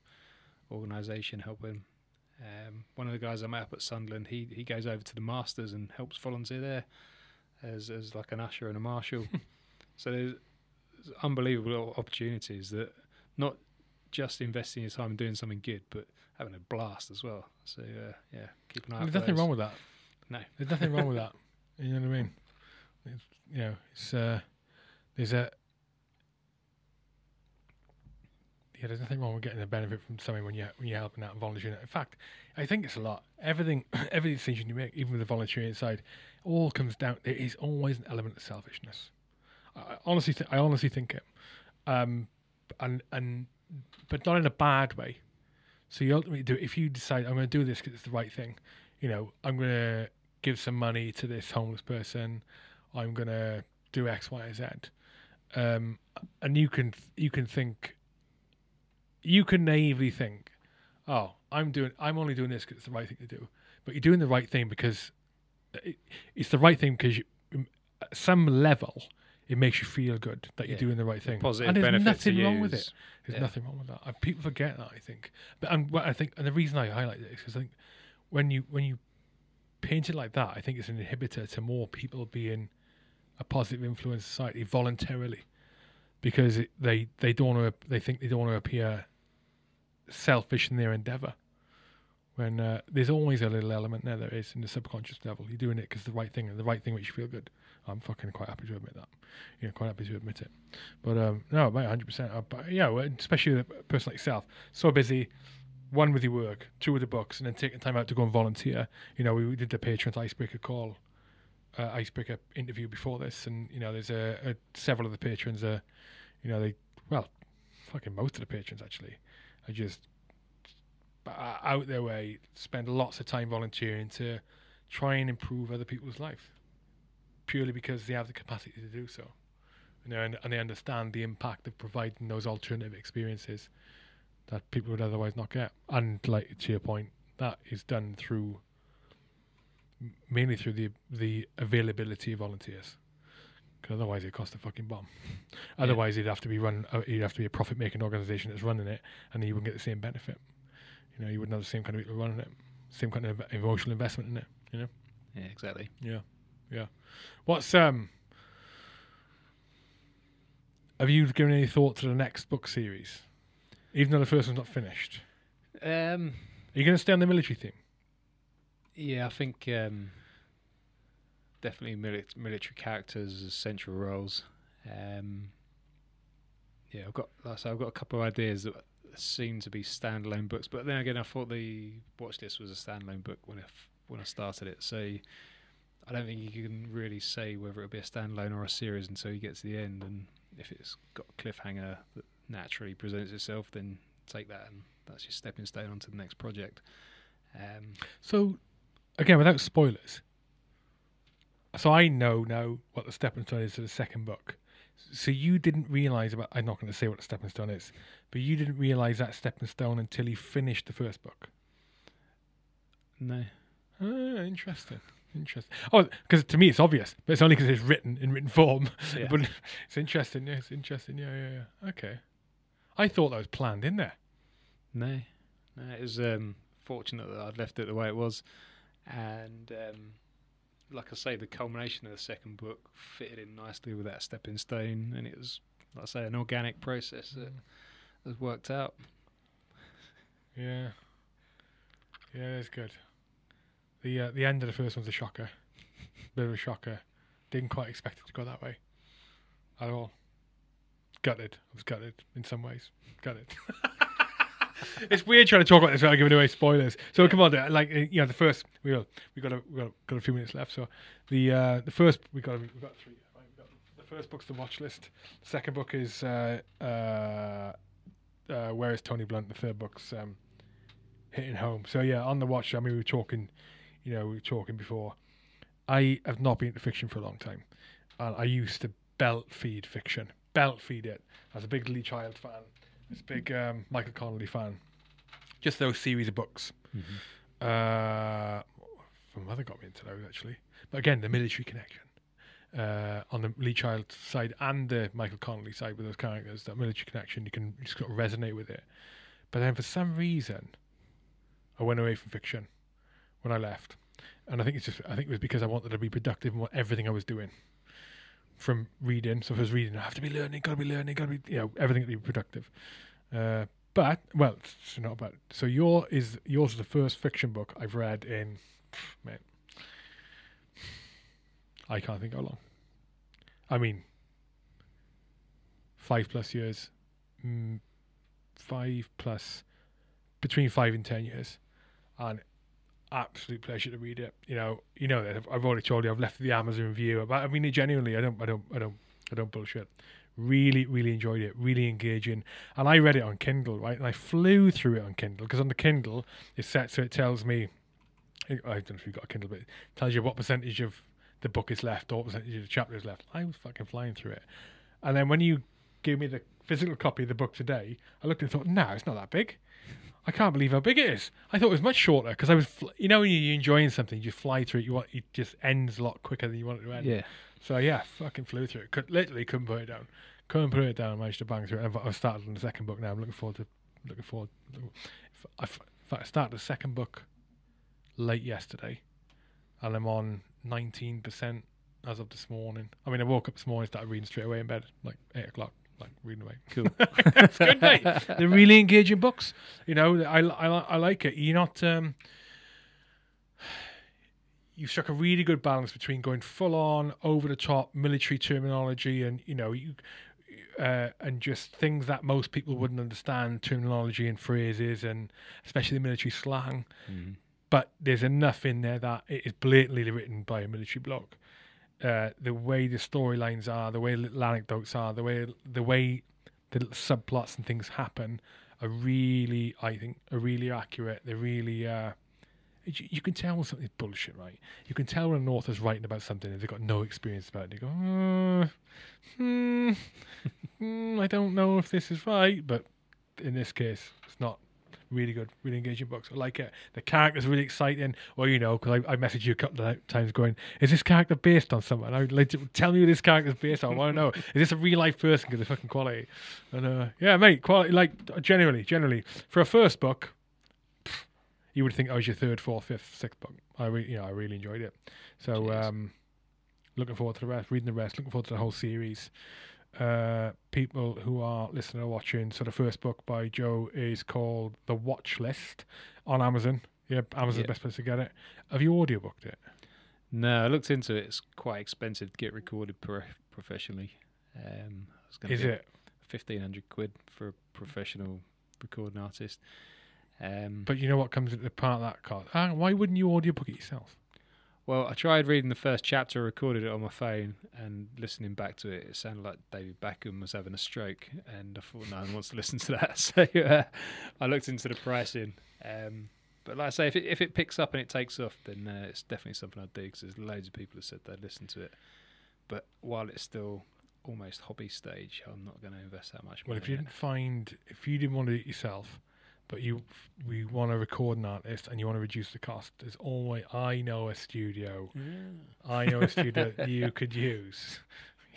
S2: organisation helping. Um, one of the guys I met up at Sunderland, he he goes over to the Masters and helps volunteer there as as like an usher and a marshal. so there's, there's unbelievable opportunities that not just investing your time and doing something good, but having a blast as well. So uh, yeah, keep an eye.
S1: There's nothing
S2: those.
S1: wrong with that.
S2: No.
S1: there's nothing wrong with that. You know what I mean? It's, you know, it's uh, there's a yeah, there's nothing wrong with getting a benefit from something when you when you're helping out and volunteering. In fact, I think it's a lot. Everything, every decision you make, even with the volunteering side, all comes down. There is always an element of selfishness. I I honestly, th- I honestly think it, um, and and but not in a bad way. So you ultimately do. If you decide I'm going to do this because it's the right thing, you know, I'm gonna give some money to this homeless person. I'm gonna do X, Y, Z. Um, and you can you can think, you can naively think, oh, I'm doing, I'm only doing this because it's the right thing to do. But you're doing the right thing because it, it's the right thing because you, at some level it makes you feel good that you're
S2: Yeah.
S1: doing the right thing.
S2: Positive
S1: and there's
S2: benefit to
S1: nothing wrong with it. There's
S2: Yeah.
S1: nothing wrong with that. And people forget that. I think, but and what I think, and the reason I highlight it is because I think when you when you paint it like that, I think it's an inhibitor to more people being a positive influence in society voluntarily, because it, they they don't want to they think they don't want to appear selfish in their endeavor. When uh, there's always a little element there, there is in the subconscious level. You're doing it because the right thing, the right thing makes you feel good. I'm fucking quite happy to admit that. You know, quite happy to admit it. But um, no, mate, 100. percent But yeah, especially with a person like yourself, so busy. One with your work, two with the books, and then taking time out to go and volunteer. You know, we, we did the patrons icebreaker call, uh, icebreaker interview before this, and you know, there's a, a several of the patrons. Uh, you know, they well, fucking most of the patrons actually, are just uh, out their way, spend lots of time volunteering to try and improve other people's life, purely because they have the capacity to do so. You know, and, and they understand the impact of providing those alternative experiences that people would otherwise not get. And like to your point, that is done through mainly through the the availability of volunteers. Because otherwise, it costs a fucking bomb. otherwise, it'd have to be run. Uh, it'd have to be a profit-making organisation that's running it, and then you wouldn't get the same benefit. You know, you wouldn't have the same kind of people running it, same kind of emotional investment in it. You know.
S2: Yeah, exactly.
S1: Yeah, yeah. What's um? Have you given any thought to the next book series, even though the first one's not finished?
S2: Um,
S1: Are you going to stay on the military theme?
S2: yeah, I think um, definitely mili- military characters as central roles. Um, yeah, I've got like I say, I've got a couple of ideas that seem to be standalone books, but then again, I thought the Watch List was a standalone book when I f- when I started it. So I don't think you can really say whether it'll be a standalone or a series until you get to the end. And if it's got a cliffhanger that naturally presents itself, then take that and that's your stepping stone onto the next project. Um,
S1: So, again, without spoilers. So I know now what the stepping stone is to the second book. So you didn't realize about. I'm not going to say what the stepping stone is, but you didn't realize that stepping stone until you finished the first book.
S2: no.
S1: Ah, interesting. Interesting. Oh, because to me it's obvious, but it's only because it's written in written form.
S2: Yeah.
S1: but it's interesting. Yeah, it's interesting. Yeah, yeah, yeah. Okay. I thought that was planned in there.
S2: No, no. It was um, fortunate that I'd left it the way it was, and um, like I say, the culmination of the second book fitted in nicely with that stepping stone, and it was, like I say, an organic process that has worked out.
S1: Yeah. Yeah, that's good. The uh, the end of the first one's a shocker. Bit of a shocker. Didn't quite expect it to go that way. At all. Gutted. I was gutted in some ways. Gutted. it's weird trying to talk about this without giving away spoilers. So come on, uh, like uh, you know, the first we got we got a, we got, got a few minutes left. So the uh, the first we got we got three. Right, we got, the first book's the watch list. The second book is uh, uh, uh, where is Tony Blunt? The third book's um, hitting home. So yeah, on the watch. I mean, we were talking, you know, we were talking before. I have not been into fiction for a long time, and I used to belt feed fiction, belt feed it. I was a big Lee Child fan, I was a big um, Michael Connolly fan. Just those series of books. Uh, my mother got me into those actually, but again, the military connection. Uh, on the Lee Child side and the Michael Connolly side with those characters, that military connection, you can just to resonate with it. But then for some reason, I went away from fiction when I left, and I think it's just I think it was because I wanted to be productive in what, everything I was doing. From reading, so if I was reading, I have to be learning, got to be learning, got to be you know everything to be productive. Uh, but well, it's not bad. So your is yours is the first fiction book I've read in, man. I can't think how long. I mean, five plus years, mm, five plus between five and ten years, and absolute pleasure to read it. You know, you know that I've, I've already told you I've left the Amazon review, but I mean genuinely, I don't, I don't, I don't, I don't bullshit. Really, really enjoyed it. Really engaging, and I read it on Kindle, right? And I flew through it on Kindle because on the Kindle it's set so it tells me I don't know if you've got a Kindle, but it tells you what percentage of the book is left or what percentage of the chapter is left. I was fucking flying through it. And then when you gave me the physical copy of the book today, I looked and thought, no, it's not that big. I can't believe how big it is. I thought it was much shorter because I was, fl- you know, when you're enjoying something, you fly through it. You want it just ends a lot quicker than you want it to end.
S2: Yeah.
S1: So yeah, fucking flew through it. Could, literally couldn't put it down. Couldn't put it down. I managed to bang through it. I've, I've started on the second book now. I'm looking forward to looking forward. I, I started the second book late yesterday, and I'm on 19% as of this morning. I mean, I woke up this morning, started reading straight away in bed, like eight o'clock, like reading away.
S2: Cool.
S1: it's good, mate. They're really engaging books. You know, I, I, I like it. You're not. Um, you've struck a really good balance between going full on, over the top military terminology, and you know, you uh, and just things that most people wouldn't understand, terminology and phrases, and especially the military slang.
S2: Mhm.
S1: But there's enough in there that it is blatantly written by a military bloke. Uh, the way the storylines are, the way little anecdotes are, the way the way the subplots and things happen are really, I think, are really accurate. They're really. Uh, you you can tell when something's bullshit, right? You can tell when an author's writing about something and they've got no experience about it. They go, uh, hmm, hmm, I don't know if this is right, but in this case, it's not really good, really engaging books. I like it. The character's really exciting. Well, you know, because I, I messaged you a couple of times going, is this character based on someone? I would like to tell me who this character's based on. I want to know, is this a real life person? Because the fucking quality. And uh, yeah, mate, quality, like generally, generally, for a first book, pff, you would think I was your third, fourth, fifth, sixth book. I re- you know, I really enjoyed it. So, um, looking forward to the rest, reading the rest, looking forward to the whole series. Uh, people who are listening or watching. So the first book by Joe is called The Watch List on Amazon. Yeah, Amazon's
S2: Yeah.
S1: the best place to get it. Have you audiobooked it?
S2: No, I looked into it. It's quite expensive to get recorded pro- professionally. Um,
S1: Is
S2: be
S1: it?
S2: fifteen hundred quid for a professional recording artist? Um,
S1: But you know what comes into the part of that cost? Ah, why wouldn't you audiobook it yourself?
S2: Well, I tried reading the first chapter, recorded it on my phone, and listening back to it, it sounded like David Beckham was having a stroke, and I thought no one wants to listen to that. So uh, I looked into the pricing. Um, but like I say, if it, if it picks up and it takes off, then uh, it's definitely something I'd do because there's loads of people who said they'd listen to it. But while it's still almost hobby stage, I'm not going to invest that much
S1: Well, if you didn't find, if you didn't want to do it yourself, but you we want to record an artist and you want to reduce the cost, there's always I know a studio. I know a studio that you could use.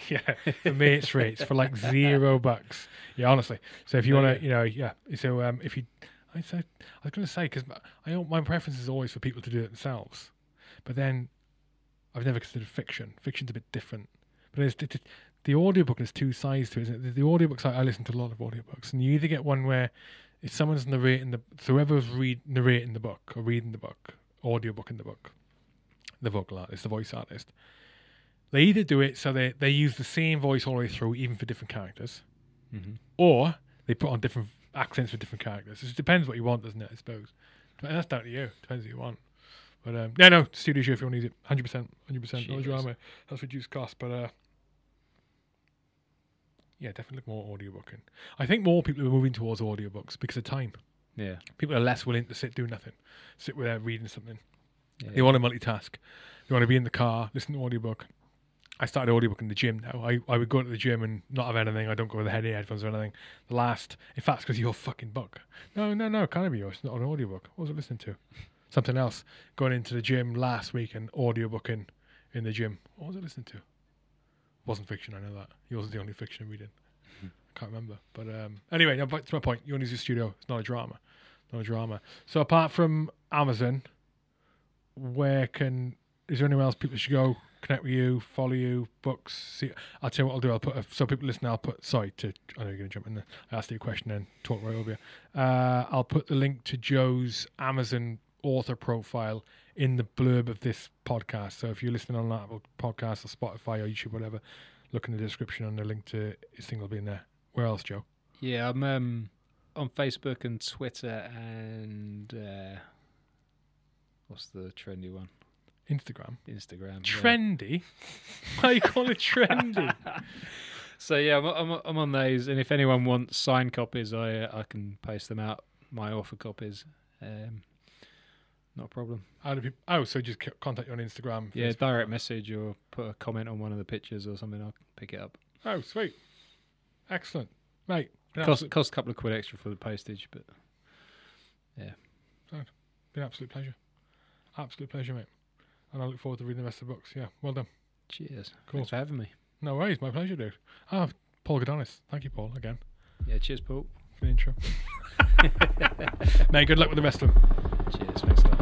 S1: Yeah, for me mates rates for like zero bucks. Yeah, honestly. So if you want to, you know, yeah. So um, if you, I said, I was going to say because I my preference is always for people to do it themselves, but then I've never considered fiction. Fiction's a bit different, but it's, it, the audiobook has two sides to it. Isn't it? The, the audiobooks I, I listen to a lot of audiobooks, and you either get one where if someone's narrating the so whoever's read narrating the book or reading the book, audiobook in the book, the vocal artist, the voice artist. They either do it so they, they use the same voice all the way through, even for different characters,
S2: Mhm.
S1: or they put on different accents for different characters. It depends what you want, doesn't it? I suppose. But that's down to you. Depends what you want. But um, no, no, studio show if you want to use it, hundred percent, hundred percent, no drama. That's reduced cost, but uh, yeah, definitely more audiobooking. I think more people are moving towards audiobooks because of time.
S2: Yeah.
S1: People are less willing to sit do nothing, sit with there reading something.
S2: yeah.
S1: They want to multitask. They want to be in the car, listen to audiobook. I started audiobook in the gym now. I, I would go to the gym and not have anything. I don't go with the heady headphones or anything. The last, in fact, because your fucking book. No, no, no, it can't be yours. It's not an audiobook. What was I listening to? Something else. Going into the gym last week and audiobooking in the gym. What was I listening to? Wasn't fiction, I know that. Yours is the only fiction I'm reading. I can't remember. But um, anyway, no, back to my point. Use your studio. It's not a drama. Not a drama. So apart from Amazon, where can is there anywhere else people should go connect with you follow you books see i'll tell you what i'll do i'll put a, so people listen i'll put sorry to i know you're to jump in there i asked you a question and talk right over you uh, i'll put the link to joe's amazon author profile in the blurb of this podcast so if you're listening on that podcast or spotify or youtube whatever look in the description and the link to his thing will be in there where else joe
S2: Yeah, I'm um, on Facebook and Twitter and uh, what's the trendy one?
S1: instagram
S2: Instagram. yeah.
S1: trendy why you call it trendy
S2: So yeah, I'm, I'm I'm on those, and if anyone wants signed copies, I I can post them out. My author copies. Um, not a problem.
S1: How do people, oh, so just c- contact you on Instagram.
S2: Yeah,
S1: Facebook.
S2: direct message or put a comment on one of the pictures or something. I'll pick it up.
S1: Oh, sweet. Excellent. Mate,
S2: Cost
S1: absolute,
S2: cost a couple of quid extra for the postage, but yeah, so
S1: been absolute pleasure. Absolute pleasure, mate. And I look forward to reading the rest of the books. Yeah, well done.
S2: cheers.
S1: Cool.
S2: Thanks for having me.
S1: No worries, my pleasure, dude. Ah, Paul Godonis. Thank you, Paul, again,
S2: Yeah, cheers, Paul.
S1: for the intro. mate, good luck with the rest of them.
S2: Cheers. Thanks a lot.